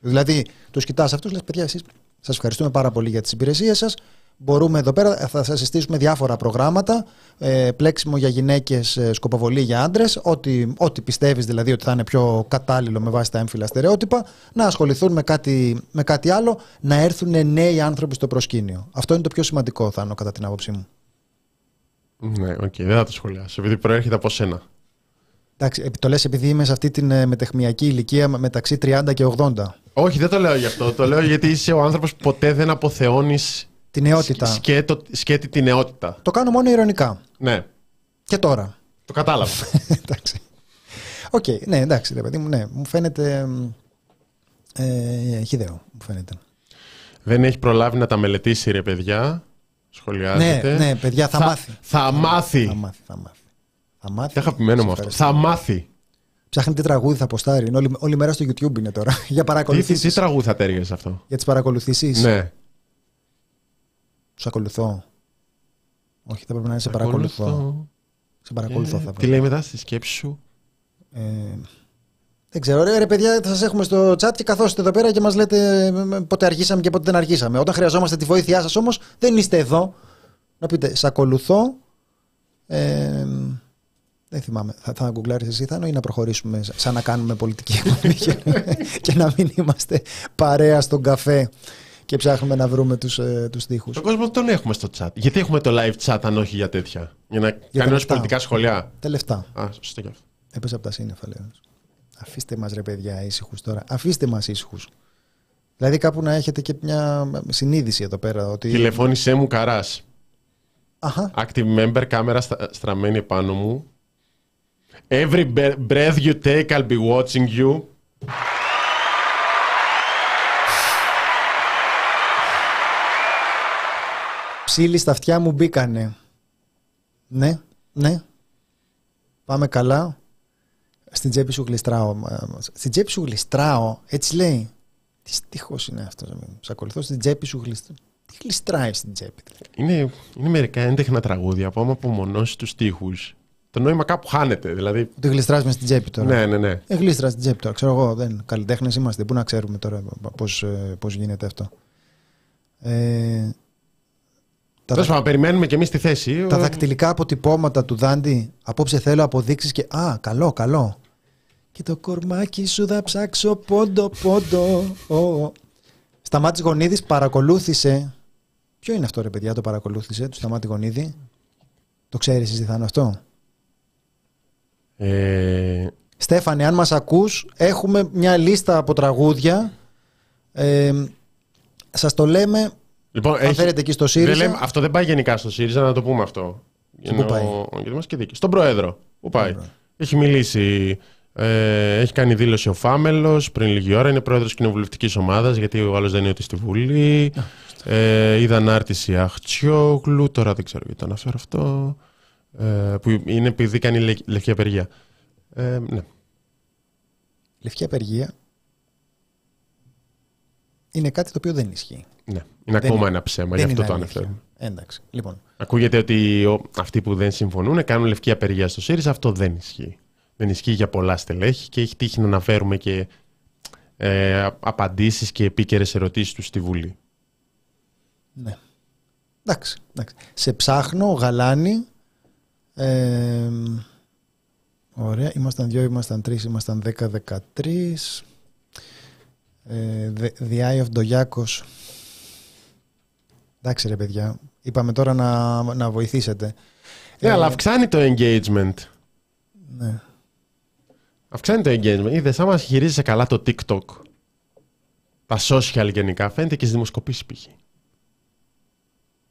Δηλαδή, τους κοιτάς αυτούς, λες: Παιδιά, εσείς σας ευχαριστούμε πάρα πολύ για τις υπηρεσίες σας. Μπορούμε εδώ πέρα, θα σας συστήσουμε διάφορα προγράμματα. Ε, πλέξιμο για γυναίκες, ε, σκοποβολή για άντρες. Ό,τι, ό,τι πιστεύεις δηλαδή ότι θα είναι πιο κατάλληλο με βάση τα έμφυλα στερεότυπα. Να ασχοληθούν με κάτι, με κάτι άλλο. Να έρθουν νέοι άνθρωποι στο προσκήνιο. Αυτό είναι το πιο σημαντικό, Θάνο, κατά την άποψή μου. Ναι, ok, okay, δεν θα το σχολιάσω. Επειδή προέρχεται από σένα. Εντάξει, το λες επειδή είμαι σε αυτή την ε, μεταιχμιακή ηλικία μεταξύ 30 και 80. Όχι, δεν το λέω γι' αυτό. το λέω γιατί είσαι ο άνθρωπος που ποτέ δεν αποθεώνεις Τη νεότητα. Σκέτο, σκέτη τη νεότητα. Το κάνω μόνο ειρωνικά. Ναι. Και τώρα. Το κατάλαβα. εντάξει. Ok, okay, ναι, εντάξει, ρε παιδί μου, ναι. Μου φαίνεται. Ε, χιδαίο, μου φαίνεται. Δεν έχει προλάβει να τα μελετήσει, ρε παιδιά. Σχολιάζεται. Ναι, ναι, παιδιά, θα, μάθει. Θα μάθει. Θα μάθει, θα μάθει. Θα μάθει. Τι αγαπημένο μου αυτό. Θα μάθει. Ψάχνει τι τραγούδι θα ποστάρει. όλη, όλη μέρα στο YouTube είναι τώρα. Για παρακολουθήσεις. Τι, τι, τραγούδι θα ταίριαζε αυτό; Για τις παρακολουθήσεις. Ναι. Τους ακολουθώ. Όχι, θα πρέπει να είναι σε παρακολουθώ. Σε παρακολουθώ ε, θα πρέπει. Τι λέει μετά στη σκέψη σου. Ε, δεν ξέρω. Ρε, ρε παιδιά, θα σας έχουμε στο chat και καθόστε εδώ πέρα και μας λέτε πότε αργήσαμε και πότε δεν αργήσαμε. Όταν χρειαζόμαστε τη βοήθειά σας όμως, δεν είστε εδώ. Να πείτε, σε ακολουθώ. Ε, δεν θυμάμαι. Θα, θα γκουγκλάρεις εσύ Θάνο ή να προχωρήσουμε σαν να κάνουμε πολιτική εκπομπή και να μην είμαστε παρέα στον καφέ και ψάχνουμε να βρούμε τους ε, τους τοίχου. Τον κόσμο τον έχουμε στο chat. Γιατί έχουμε το live chat αν όχι για τέτοια; Για να για κάνει πολιτικά σχολιά. Τα λεφτά. Α, σωστά και αυτό. Έπεσε από τα σύννεφα, λέω. Αφήστε μας ρε παιδιά ήσυχους τώρα. Αφήστε μας ήσυχους. Δηλαδή κάπου να έχετε και μια συνείδηση εδώ πέρα. Ότι... Τηλεφώνησέ μου καράς. Active member, κάμερα στραμμένη επάνω μου. Every breath you take, I'll be watching you. Ψήλοι στα αυτιά μου μπήκανε. Ναι, ναι. Πάμε καλά. Στην τσέπη σου γλιστράω. Στην τσέπη σου γλιστράω, έτσι λέει. Τι στίχος είναι αυτός. Σε ακολουθώ στην τσέπη σου γλιστράω. Τι γλιστράει στην τσέπη. Είναι, είναι μερικά έντεχνα τραγούδια που άμα απομονώσεις τους στίχους το νόημα κάπου χάνεται. Δηλαδή... Ότι γλιστράς μες στην τσέπη τώρα. Ναι, ναι, ναι. Ε, γλίστρα στην τσέπη τώρα. Ξέρω εγώ, δεν. Καλλιτέχνες είμαστε. Πού να ξέρουμε τώρα πώς πώς γίνεται αυτό. Ε, τα δα... περιμένουμε και εμείς τη θέση. Τα δακτυλικά αποτυπώματα του Δάντη. Απόψε θέλω αποδείξεις και. Α, καλό, καλό. Και το κορμάκι σου θα ψάξω πόντο, πόντο. Oh. Σταμάτης Γονίδης παρακολούθησε Ποιο είναι αυτό ρε παιδιά, το παρακολούθησε, του Σταμάτη Γονίδη; Το ξέρεις εσύ τι θα είναι αυτό; Ε, Στέφανε, αν μας ακούς, έχουμε μια λίστα από τραγούδια. Ε, σας το λέμε, λοιπόν, αν φέρετε εκεί στο δεν ΣΥΡΙΖΑ. λέμε- αυτό δεν πάει γενικά στο ΣΥΡΙΖΑ, να το πούμε αυτό. Και πού Είναι πάει; Ο, ο Γερμανός και δίκαιος. Στον Πρόεδρο. Πού πάει; Πρόεδρο. Έχει μιλήσει. Ε, έχει κάνει δήλωση ο Φάμελος πριν λίγη ώρα. Είναι πρόεδρος κοινοβουλευτικής ομάδας, γιατί ο άλλος δεν είναι ούτε στη Βουλή. Ε, είδα ανάρτηση Αχτσιόγλου. Τώρα δεν ξέρω γιατί το αναφέρω αυτό. Ε, που είναι επειδή κάνει λε, λευκή απεργία. Ε, ναι. Λευκή απεργία είναι κάτι το οποίο δεν ισχύει. Ναι. Είναι Δεν ακόμα είναι- ένα ψέμα, δεν γι' αυτό είναι το αλήθεια. αναφέρουμε. Εντάξει. Λοιπόν, Ακούγεται ότι ο, αυτοί που δεν συμφωνούν κάνουν λευκή απεργία στο ΣΥΡΙΖΑ. Αυτό δεν ισχύει. Δεν ισχύει για πολλά στελέχη και έχει τύχει να αναφέρουμε και ε, απαντήσεις και επίκαιρες ερωτήσεις του στη Βουλή. ναι. Εντάξει, εντάξει. Σε ψάχνω, γαλάνη. Ε, ωραία. Ήμασταν δυο, ήμασταν τρεις, ήμασταν δέκα, δεκατρεις. Ε, The- The Eye of Ντογιάκος. Εντάξει ρε παιδιά. Είπαμε τώρα να, να βοηθήσετε. Ναι, Ε, αλλά αυξάνει το engagement. ναι. Αυξάνει το engagement. Είδε, άμα χειρίζεσαι καλά το TikTok, τα social γενικά, φαίνεται και στις δημοσκοπήσεις π.χ.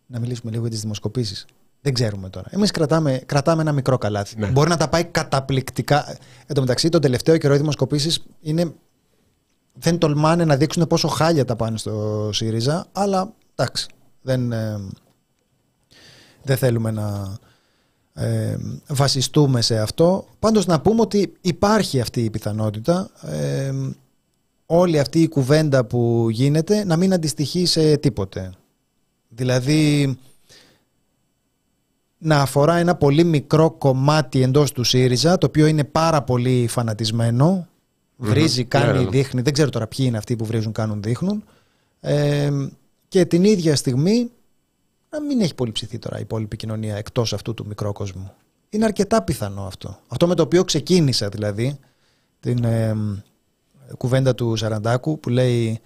Να μιλήσουμε λίγο για τις δημοσκοπήσεις. Δεν ξέρουμε τώρα. Εμείς κρατάμε, κρατάμε ένα μικρό καλάθι. Ναι. Μπορεί να τα πάει καταπληκτικά. Εν τω μεταξύ, τον τελευταίο καιρό οι δημοσκοπήσεις είναι... δεν τολμάνε να δείξουν πόσο χάλια τα πάνε στο ΣΥΡΙΖΑ, αλλά εντάξει. Δεν, ε, δεν θέλουμε να ε, βασιστούμε σε αυτό. Πάντως να πούμε ότι υπάρχει αυτή η πιθανότητα. Ε, όλη αυτή η κουβέντα που γίνεται να μην αντιστοιχεί σε τίποτε. Δηλαδή να αφορά ένα πολύ μικρό κομμάτι εντός του ΣΥΡΙΖΑ το οποίο είναι πάρα πολύ φανατισμένο βρίζει, Μμμ. κάνει, Ναι, ναι, ναι. δείχνει δεν ξέρω τώρα ποιοι είναι αυτοί που βρίζουν, κάνουν, δείχνουν ε, και την ίδια στιγμή να μην έχει πολύ ψηθεί τώρα η υπόλοιπη κοινωνία εκτός αυτού του μικρού κόσμου. Είναι αρκετά πιθανό αυτό. Αυτό με το οποίο ξεκίνησα δηλαδή την ε, κουβέντα του Σαραντάκου που λέει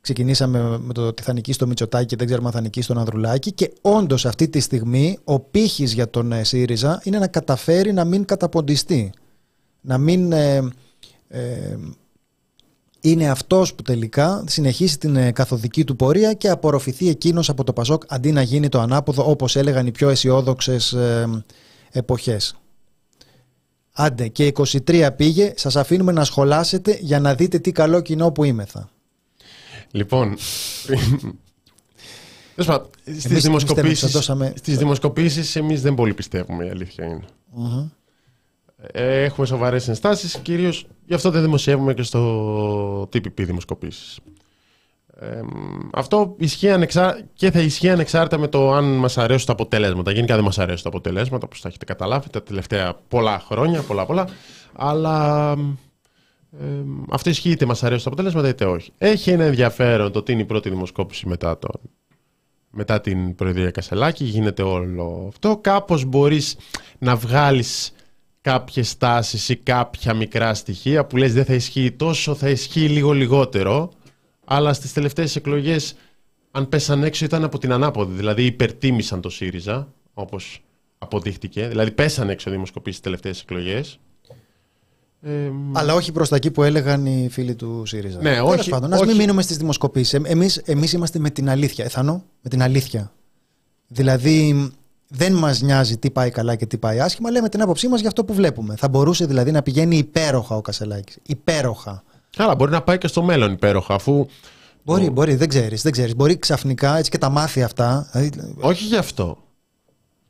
ξεκινήσαμε με το ότι θα νικήσει το Μητσοτάκη και δεν ξέρουμε αν θα νικήσει τον Ανδρουλάκη. Και όντως αυτή τη στιγμή ο πύχης για τον ε, ΣΥΡΙΖΑ είναι να καταφέρει να μην καταποντιστεί. Να μην ε, ε, είναι αυτός που τελικά συνεχίσει την ε, καθοδική του πορεία και απορροφηθεί εκείνος από το Πασόκ αντί να γίνει το ανάποδο όπως έλεγαν οι πιο αισιόδοξες ε, εποχές. Άντε και 23 πήγε, σας αφήνουμε να σχολάσετε για να δείτε τι καλό κοινό που είμεθα. Λοιπόν. Τέλος πάντων, στις εμείς δημοσκοπήσεις, θα δώσαμε- στις δημοσκοπήσεις εμείς δεν πολύ πιστεύουμε, η αλήθεια είναι. Μμμ. Ε, Έχουμε σοβαρές ενστάσεις, κυρίως γι' αυτό δεν δημοσιεύουμε και στο TPP δημοσκοπήσεις. Ε, αυτό ισχύει ανεξά... και θα ισχύει ανεξάρτητα με το αν μας αρέσουν τα αποτελέσματα. Γενικά δεν μας αρέσουν τα αποτελέσματα, όπως θα έχετε καταλάβει τα τελευταία πολλά χρόνια, πολλά πολλά. Αλλά ε, αυτό ισχύει είτε μας αρέσουν τα αποτελέσματα είτε όχι. Έχει ένα ενδιαφέρον το ότι είναι η πρώτη δημοσκόπηση μετά, τον, μετά την Προεδρία Κασελάκη. Γίνεται όλο αυτό. Κάπως μπορείς να βγάλεις κάποιες τάσεις ή κάποια μικρά στοιχεία που λες δεν θα ισχύει τόσο, θα ισχύει λίγο λιγότερο. Αλλά στις τελευταίες εκλογές, αν πέσαν έξω, ήταν από την ανάποδη. Δηλαδή υπερτίμησαν το ΣΥΡΙΖΑ, όπως αποδείχτηκε. Δηλαδή πέσαν έξω δημοσκοπήσεις στις τελευταίες εκλογές. Ε, Αλλά όχι προς τα εκεί που έλεγαν οι φίλοι του ΣΥΡΙΖΑ. Ναι, Τέλος όχι- Πάντων, ας όχι. μην μείνουμε στις δημοσκοπήσεις. Εμείς, εμείς είμαστε με την αλήθεια. Εθανό, με την αλήθεια. Δηλαδή, δεν μας νοιάζει τι πάει καλά και τι πάει άσχημα. Λέμε την άποψή μας για αυτό που βλέπουμε. Θα μπορούσε δηλαδή να πηγαίνει υπέροχα ο Κασελάκης. Υπέροχα. Καλά, μπορεί να πάει και στο μέλλον υπέροχα, αφού. Μπορεί, μπορεί, δεν ξέρεις. Δεν ξέρεις. Μπορεί ξαφνικά έτσι και τα μάθει αυτά. δηλαδή, Όχι γι' αυτό.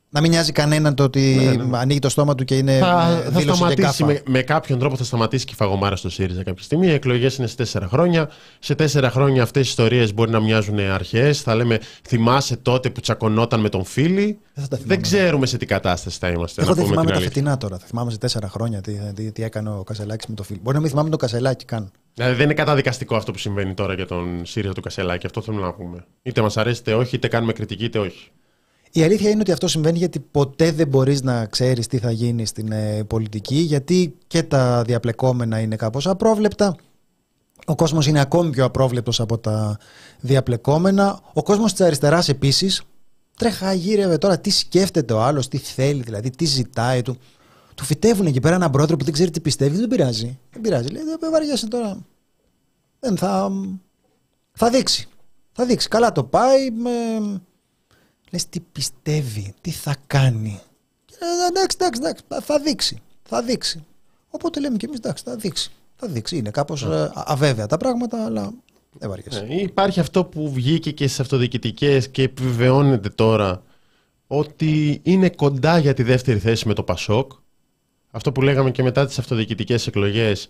Να μην νοιάζει κανέναν το ότι Ναι, ναι. ανοίγει το στόμα του και είναι θα, ε, θα δήλωση και σταματήσει κάφα. με, με κάποιον τρόπο θα σταματήσει και η φαγωμάρα στο ΣΥΡΙΖΑ κάποια στιγμή. Οι εκλογές είναι σε τέσσερα χρόνια. Σε τέσσερα χρόνια αυτές οι ιστορίες μπορεί να μοιάζουν αρχαίε. Θα λέμε, θυμάσαι τότε που τσακωνόταν με τον φίλη. Δεν θα τα θυμάμαι. Δεν ξέρουμε σε τι κατάσταση θα είμαστε. Εγώ να δεν πούμε θυμάμαι την τα αλήθεια. φετινά τώρα. Θα θυμάμαι σε τέσσερα χρόνια τι, τι, τι έκανε ο Κασελάκης με το φίλο. Μπορεί να μην θυμάμαι τον Κασελάκη καν. Δηλαδή δεν είναι καταδικαστικό αυτό που συμβαίνει τώρα για τον ΣΥΡΙΖΑ του Κασελάκη. Αυτό θέλουμε να πούμε. Είτε μας αρέσει είτε όχι, είτε κάνουμε κριτική είτε όχι. Η αλήθεια είναι ότι αυτό συμβαίνει γιατί ποτέ δεν μπορείς να ξέρεις τι θα γίνει στην ε, πολιτική γιατί και τα διαπλεκόμενα είναι κάπως απρόβλεπτα Ο κόσμος είναι ακόμη πιο απρόβλεπτος από τα διαπλεκόμενα. Ο κόσμος της αριστεράς επίσης τρέχα γύρευε τώρα τι σκέφτεται ο άλλος, τι θέλει δηλαδή, τι ζητάει του. Του φυτεύουν εκεί πέρα έναν πρόεδρο που δεν ξέρει τι πιστεύει, δεν πειράζει. Δεν πειράζει. Λέει, δεν βαριέσαι τώρα. Δεν θα. Θα δείξει. Θα δείξει. Καλά το πάει. Με... Λες τι πιστεύει, τι θα κάνει. Ε, εντάξει, εντάξει, εντάξει, θα δείξει. Θα δείξει. Οπότε λέμε και εμείς εντάξει, θα δείξει. Θα δείξει. Είναι κάπως yeah. Ναι. Ε, αβέβαια τα πράγματα, αλλά δεν βαριέσαι. Ναι, υπάρχει αυτό που βγήκε και στις αυτοδιοικητικές και επιβεβαιώνεται τώρα ότι είναι κοντά για τη δεύτερη θέση με το Πασόκ. Αυτό που λέγαμε και μετά τις αυτοδιοικητικές εκλογές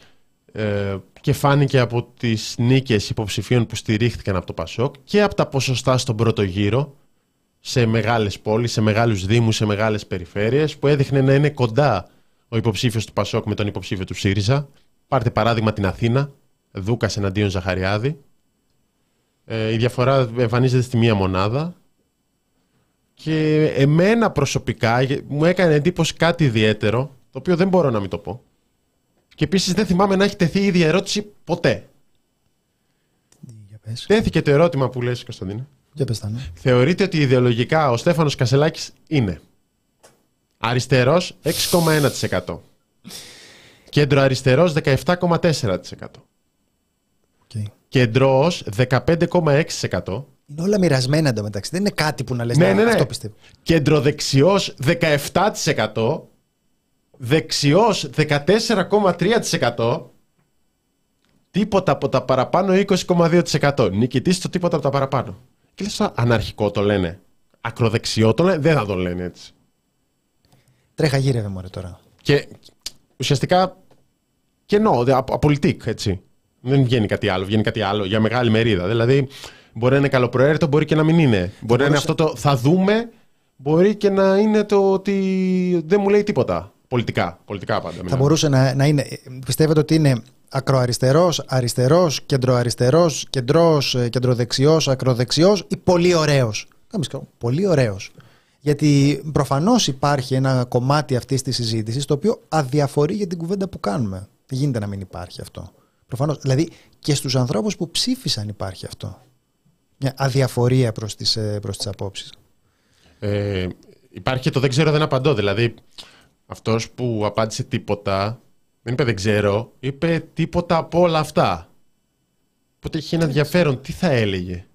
ε, και φάνηκε από τις νίκες υποψηφίων που στηρίχθηκαν από το Πασόκ και από τα ποσοστά στον πρώτο γύρο σε μεγάλες πόλεις, σε μεγάλους δήμους, σε μεγάλες περιφέρειες που έδειχνε να είναι κοντά ο υποψήφιος του Πασόκ με τον υποψήφιο του ΣΥΡΙΖΑ. Πάρτε παράδειγμα την Αθήνα, Δούκας εναντίον Ζαχαριάδη. Ε, η διαφορά εμφανίζεται στη μία μονάδα και εμένα προσωπικά μου έκανε εντύπωση κάτι ιδιαίτερο το οποίο δεν μπορώ να μην το πω. Και επίσης δεν θυμάμαι να έχει τεθεί η ίδια ερώτηση ποτέ. Για πες. Τέθηκε το ερώτημα που λες Κωνσταντίνε. Για πες ναι. Θεωρείτε ότι ιδεολογικά ο Στέφανος Κασελάκης είναι αριστερός 6,1%. Κέντρο αριστερός 17,4%. Okay. Κεντρός 15,6%. Είναι όλα μοιρασμένα εντωμεταξύ. Δεν είναι κάτι που να λες ναι, ναι, ναι. αυτό πιστεύω. Κέντρο δεξιός 17%. Δεξιός 14,3%. Τίποτα από τα παραπάνω 20,2%. Νικητής στο τίποτα από τα παραπάνω. Και λες αναρχικό το λένε. Ακροδεξιό το λένε. Δεν θα το λένε έτσι. Τρέχα γύρευε μωρέ τώρα. Και ουσιαστικά κενό, απολυτικ, έτσι. Δεν βγαίνει κάτι άλλο, βγαίνει κάτι άλλο για μεγάλη μερίδα. Δηλαδή, μπορεί να είναι καλοπροαίρετο, μπορεί και να μην είναι. Μπορεί να είναι αυτό το θα δούμε, μπορεί και να είναι το ότι δεν μου λέει τίποτα. Πολιτικά, πολιτικά πάντα. Θα μπορούσε να, να είναι. Πιστεύετε ότι είναι ακροαριστερός, αριστερός, κεντροαριστερός, κεντρός, ε, κεντροδεξιός, ακροδεξιός ή πολύ ωραίος. Πολύ ωραίος. Γιατί προφανώς υπάρχει ένα κομμάτι αυτής της συζήτησης το οποίο αδιαφορεί για την κουβέντα που κάνουμε. Δεν γίνεται να μην υπάρχει αυτό; Προφανώς. Δηλαδή και στους ανθρώπους που ψήφισαν υπάρχει αυτό. Μια αδιαφορία προς τις προς τις ε, απόψεις. Ε, υπάρχει και το δεν ξέρω, δεν απαντώ. Δηλαδή, αυτός που απάντησε τίποτα, δεν είπε δεν ξέρω, είπε τίποτα από όλα αυτά. Οπότε έχει ένα ενδιαφέρον. Τι θα έλεγε;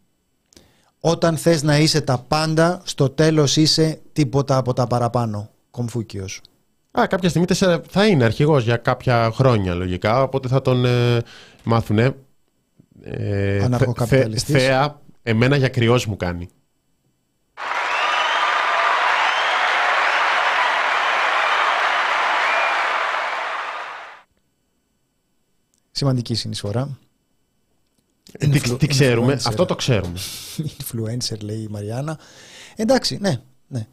Όταν θες να είσαι τα πάντα, στο τέλος είσαι τίποτα από τα παραπάνω. Κομφούκιος. Α, κάποια στιγμή θα είναι αρχηγός για κάποια χρόνια λογικά, οπότε θα τον ε, μάθουνε. Ε, Αναρχοκαπιταλιστής. θέα, εμένα για κρυός μου κάνει. Σημαντική συνεισφορά. Ε, τι, τι ξέρουμε, αυτό το ξέρουμε. Influencer λέει η Μαριάννα. Εντάξει, ναι, ναι.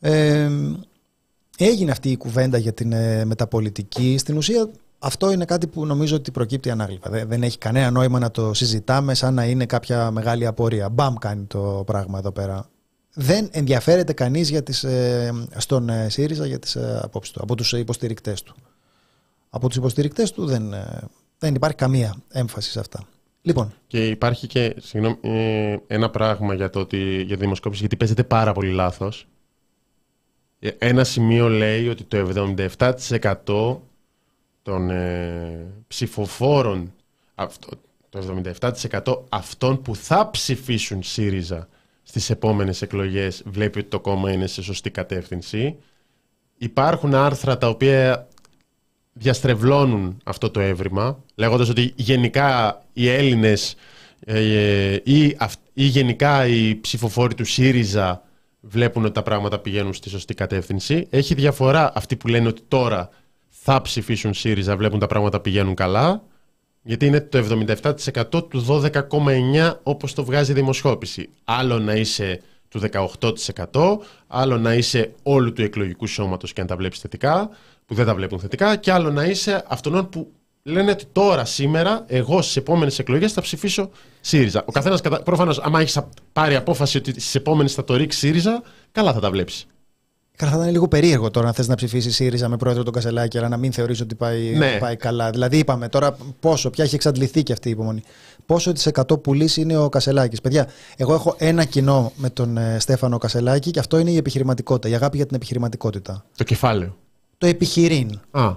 Ε, έγινε αυτή η κουβέντα για την ε, μεταπολιτική. Στην ουσία αυτό είναι κάτι που νομίζω ότι προκύπτει ανάγλυφα. Δεν, δεν έχει κανένα νόημα να το συζητάμε σαν να είναι κάποια μεγάλη απορία. Μπαμ κάνει το πράγμα εδώ πέρα. Δεν ενδιαφέρεται κανείς για τις, ε, στον ε, ΣΥΡΙΖΑ για τις ε, απόψεις του, από τους υποστηρικτές του. Από τους υποστηρικτές του δεν, δεν υπάρχει καμία έμφαση σε αυτά. Λοιπόν. Και υπάρχει και συγγνώμη, ε, ένα πράγμα για, το ότι, για τη δημοσκόπηση, γιατί παίζεται πάρα πολύ λάθος. Ε, ένα σημείο λέει ότι το 77% των ε, ψηφοφόρων, αυτό, το 77% αυτών που θα ψηφίσουν ΣΥΡΙΖΑ στις επόμενες εκλογές βλέπει ότι το κόμμα είναι σε σωστή κατεύθυνση. Υπάρχουν άρθρα τα οποία διαστρεβλώνουν αυτό το έβριμα, λέγοντας ότι γενικά οι Έλληνες ε, ή, ή γενικά οι ψηφοφόροι του ΣΥΡΙΖΑ βλέπουν ότι τα πράγματα πηγαίνουν στη σωστή κατεύθυνση. Έχει διαφορά αυτοί που λένε ότι τώρα θα ψηφίσουν ΣΥΡΙΖΑ, βλέπουν τα πράγματα πηγαίνουν καλά, γιατί είναι το 77% του 12,9% όπως το βγάζει η δημοσιόπηση. Άλλο να είσαι του 18%, άλλο να είσαι όλου του εκλογικού σώματος και αν τα βλέπεις θετικά, που δεν τα βλέπουν θετικά, και άλλο να είσαι αυτόν που λένε ότι τώρα, σήμερα, εγώ στις επόμενες εκλογές θα ψηφίσω ΣΥΡΙΖΑ. Ο καθένας, προφανώς, άμα έχεις πάρει απόφαση ότι στις επόμενες θα το ρίξει ΣΥΡΙΖΑ, καλά θα τα βλέπεις. Καλά, θα ήταν λίγο περίεργο τώρα να θες να ψηφίσει ΣΥΡΙΖΑ με πρόεδρο τον Κασελάκη, αλλά να μην θεωρείς ότι πάει, Ναι. πάει καλά. Δηλαδή, είπαμε τώρα πόσο, πια έχει εξαντληθεί και αυτή η υπομονή. Πόσο τη εκατό πουλής είναι ο Κασελάκης. Παιδιά, εγώ έχω ένα κοινό με τον ε, Στέφανο Κασελάκη και αυτό είναι η επιχειρηματικότητα, η αγάπη για την επιχειρηματικότητα. Το κεφάλαιο. Το επιχειρήν, Α,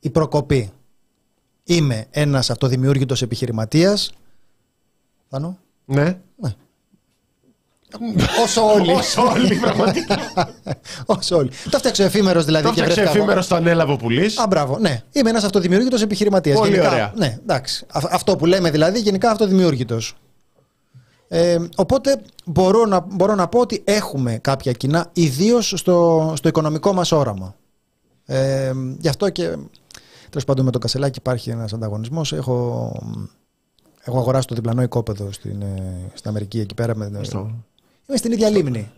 η προκοπή. Είμαι ένας αυτοδημιούργητος επιχειρηματίας. Θάνο. ναι. Όσο όλοι. Όσο όλοι, πραγματικά. Όσο όλοι. Το φτιάξω εφήμερος δηλαδή. Το και φτιάξε βρέθηκα εγώ. εφήμερο στο ανέλαβο πουλής. Α, μπράβο, ναι. Είμαι ένας αυτοδημιούργητος επιχειρηματίας. Πολύ ωραία. Ναι, εντάξει. Α- αυτό που λέμε δηλαδή, γενικά αυτοδημιούργητος. Ε, οπότε μπορώ να, μπορώ να πω ότι έχουμε κάποια κοινά, ιδίως στο, στο οικονομικό μας όραμα. Ε, γι' αυτό και τέλος πάντων με τον Κασελάκη υπάρχει ένας ανταγωνισμός. Έχω, έχω αγοράσει το διπλανό οικόπεδο στην, ε, στην Αμερική εκεί πέρα. Με, Στο- Είμαι στην ίδια λίμνη.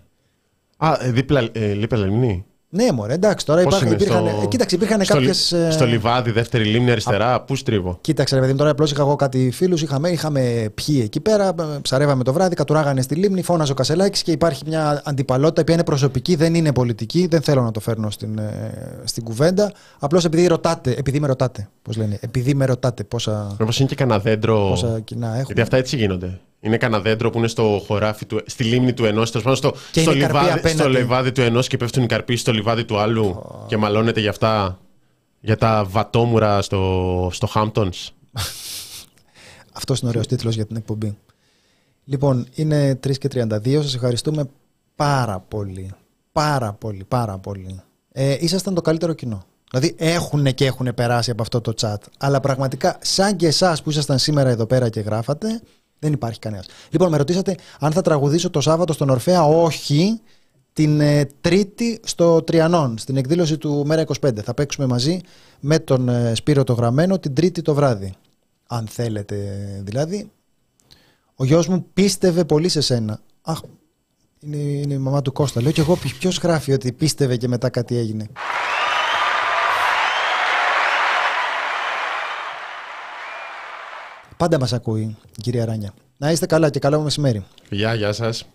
Α, ε, δίπλα, ε, λίπε λιμνή. Ναι, μωρέ, εντάξει, τώρα Πώς υπάρχουν, είναι, υπήρχαν, στο- ε, κοίταξε, υπήρχαν στο, λι- κάποιες... ε, στο λιβάδι, δεύτερη λίμνη αριστερά. Πού στρίβω; Κοίταξε, ρε παιδί μου, τώρα απλώς είχα εγώ κάτι φίλους, είχαμε, είχαμε πιει εκεί πέρα, ε, ψαρεύαμε το βράδυ, κατουράγανε στη λίμνη, φώναζε ο Κασελάκης και υπάρχει μια αντιπαλότητα, η οποία είναι προσωπική, δεν είναι πολιτική, δεν θέλω να το φέρνω στην, ε, στην κουβέντα. Απλώς επειδή ρωτάτε, επειδή με ρωτάτε, πώς λένε, επειδή με ρωτάτε πόσα, Μήπως είναι και κανένα δέντρο. πόσα κοινά έχουμε. Γιατί αυτά έτσι γίνονται. Είναι κανένα δέντρο που είναι στο χωράφι του, στη λίμνη του ενός, τέλος πάντων στο, Και στο, είναι η καρπή λιβάδι, στο απέναντι. λιβάδι του ενός και πέφτουν οι καρποί στο λιβάδι του άλλου και μαλώνεται για αυτά. Για τα βατόμουρα στο, στο Hamptons. Αυτός είναι ωραίος τίτλος για την εκπομπή. Λοιπόν, είναι 3 και 32. Σας ευχαριστούμε πάρα πολύ. Πάρα πολύ, πάρα πολύ. Ε, ήσασταν το καλύτερο κοινό. Δηλαδή έχουν και έχουν περάσει από αυτό το chat. Αλλά πραγματικά, σαν και εσάς που ήσασταν σήμερα εδώ πέρα και γράφατε, δεν υπάρχει κανένας. Λοιπόν, με ρωτήσατε αν θα τραγουδήσω το Σάββατο στον Ορφέα. Όχι. Την ε, Τρίτη στο Τριανόν, στην εκδήλωση του Μέρα 25. Θα παίξουμε μαζί με τον ε, Σπύρο το Γραμμένο την Τρίτη το βράδυ. Αν θέλετε δηλαδή. Ο γιος μου πίστευε πολύ σε σένα. Αχ, είναι, είναι η μαμά του Κώστα. Λέω και εγώ ποιος γράφει ότι πίστευε και μετά κάτι έγινε. Πάντα μας ακούει, κυρία Ράνια. Να είστε καλά και καλό μεσημέρι. Γεια, γεια σας.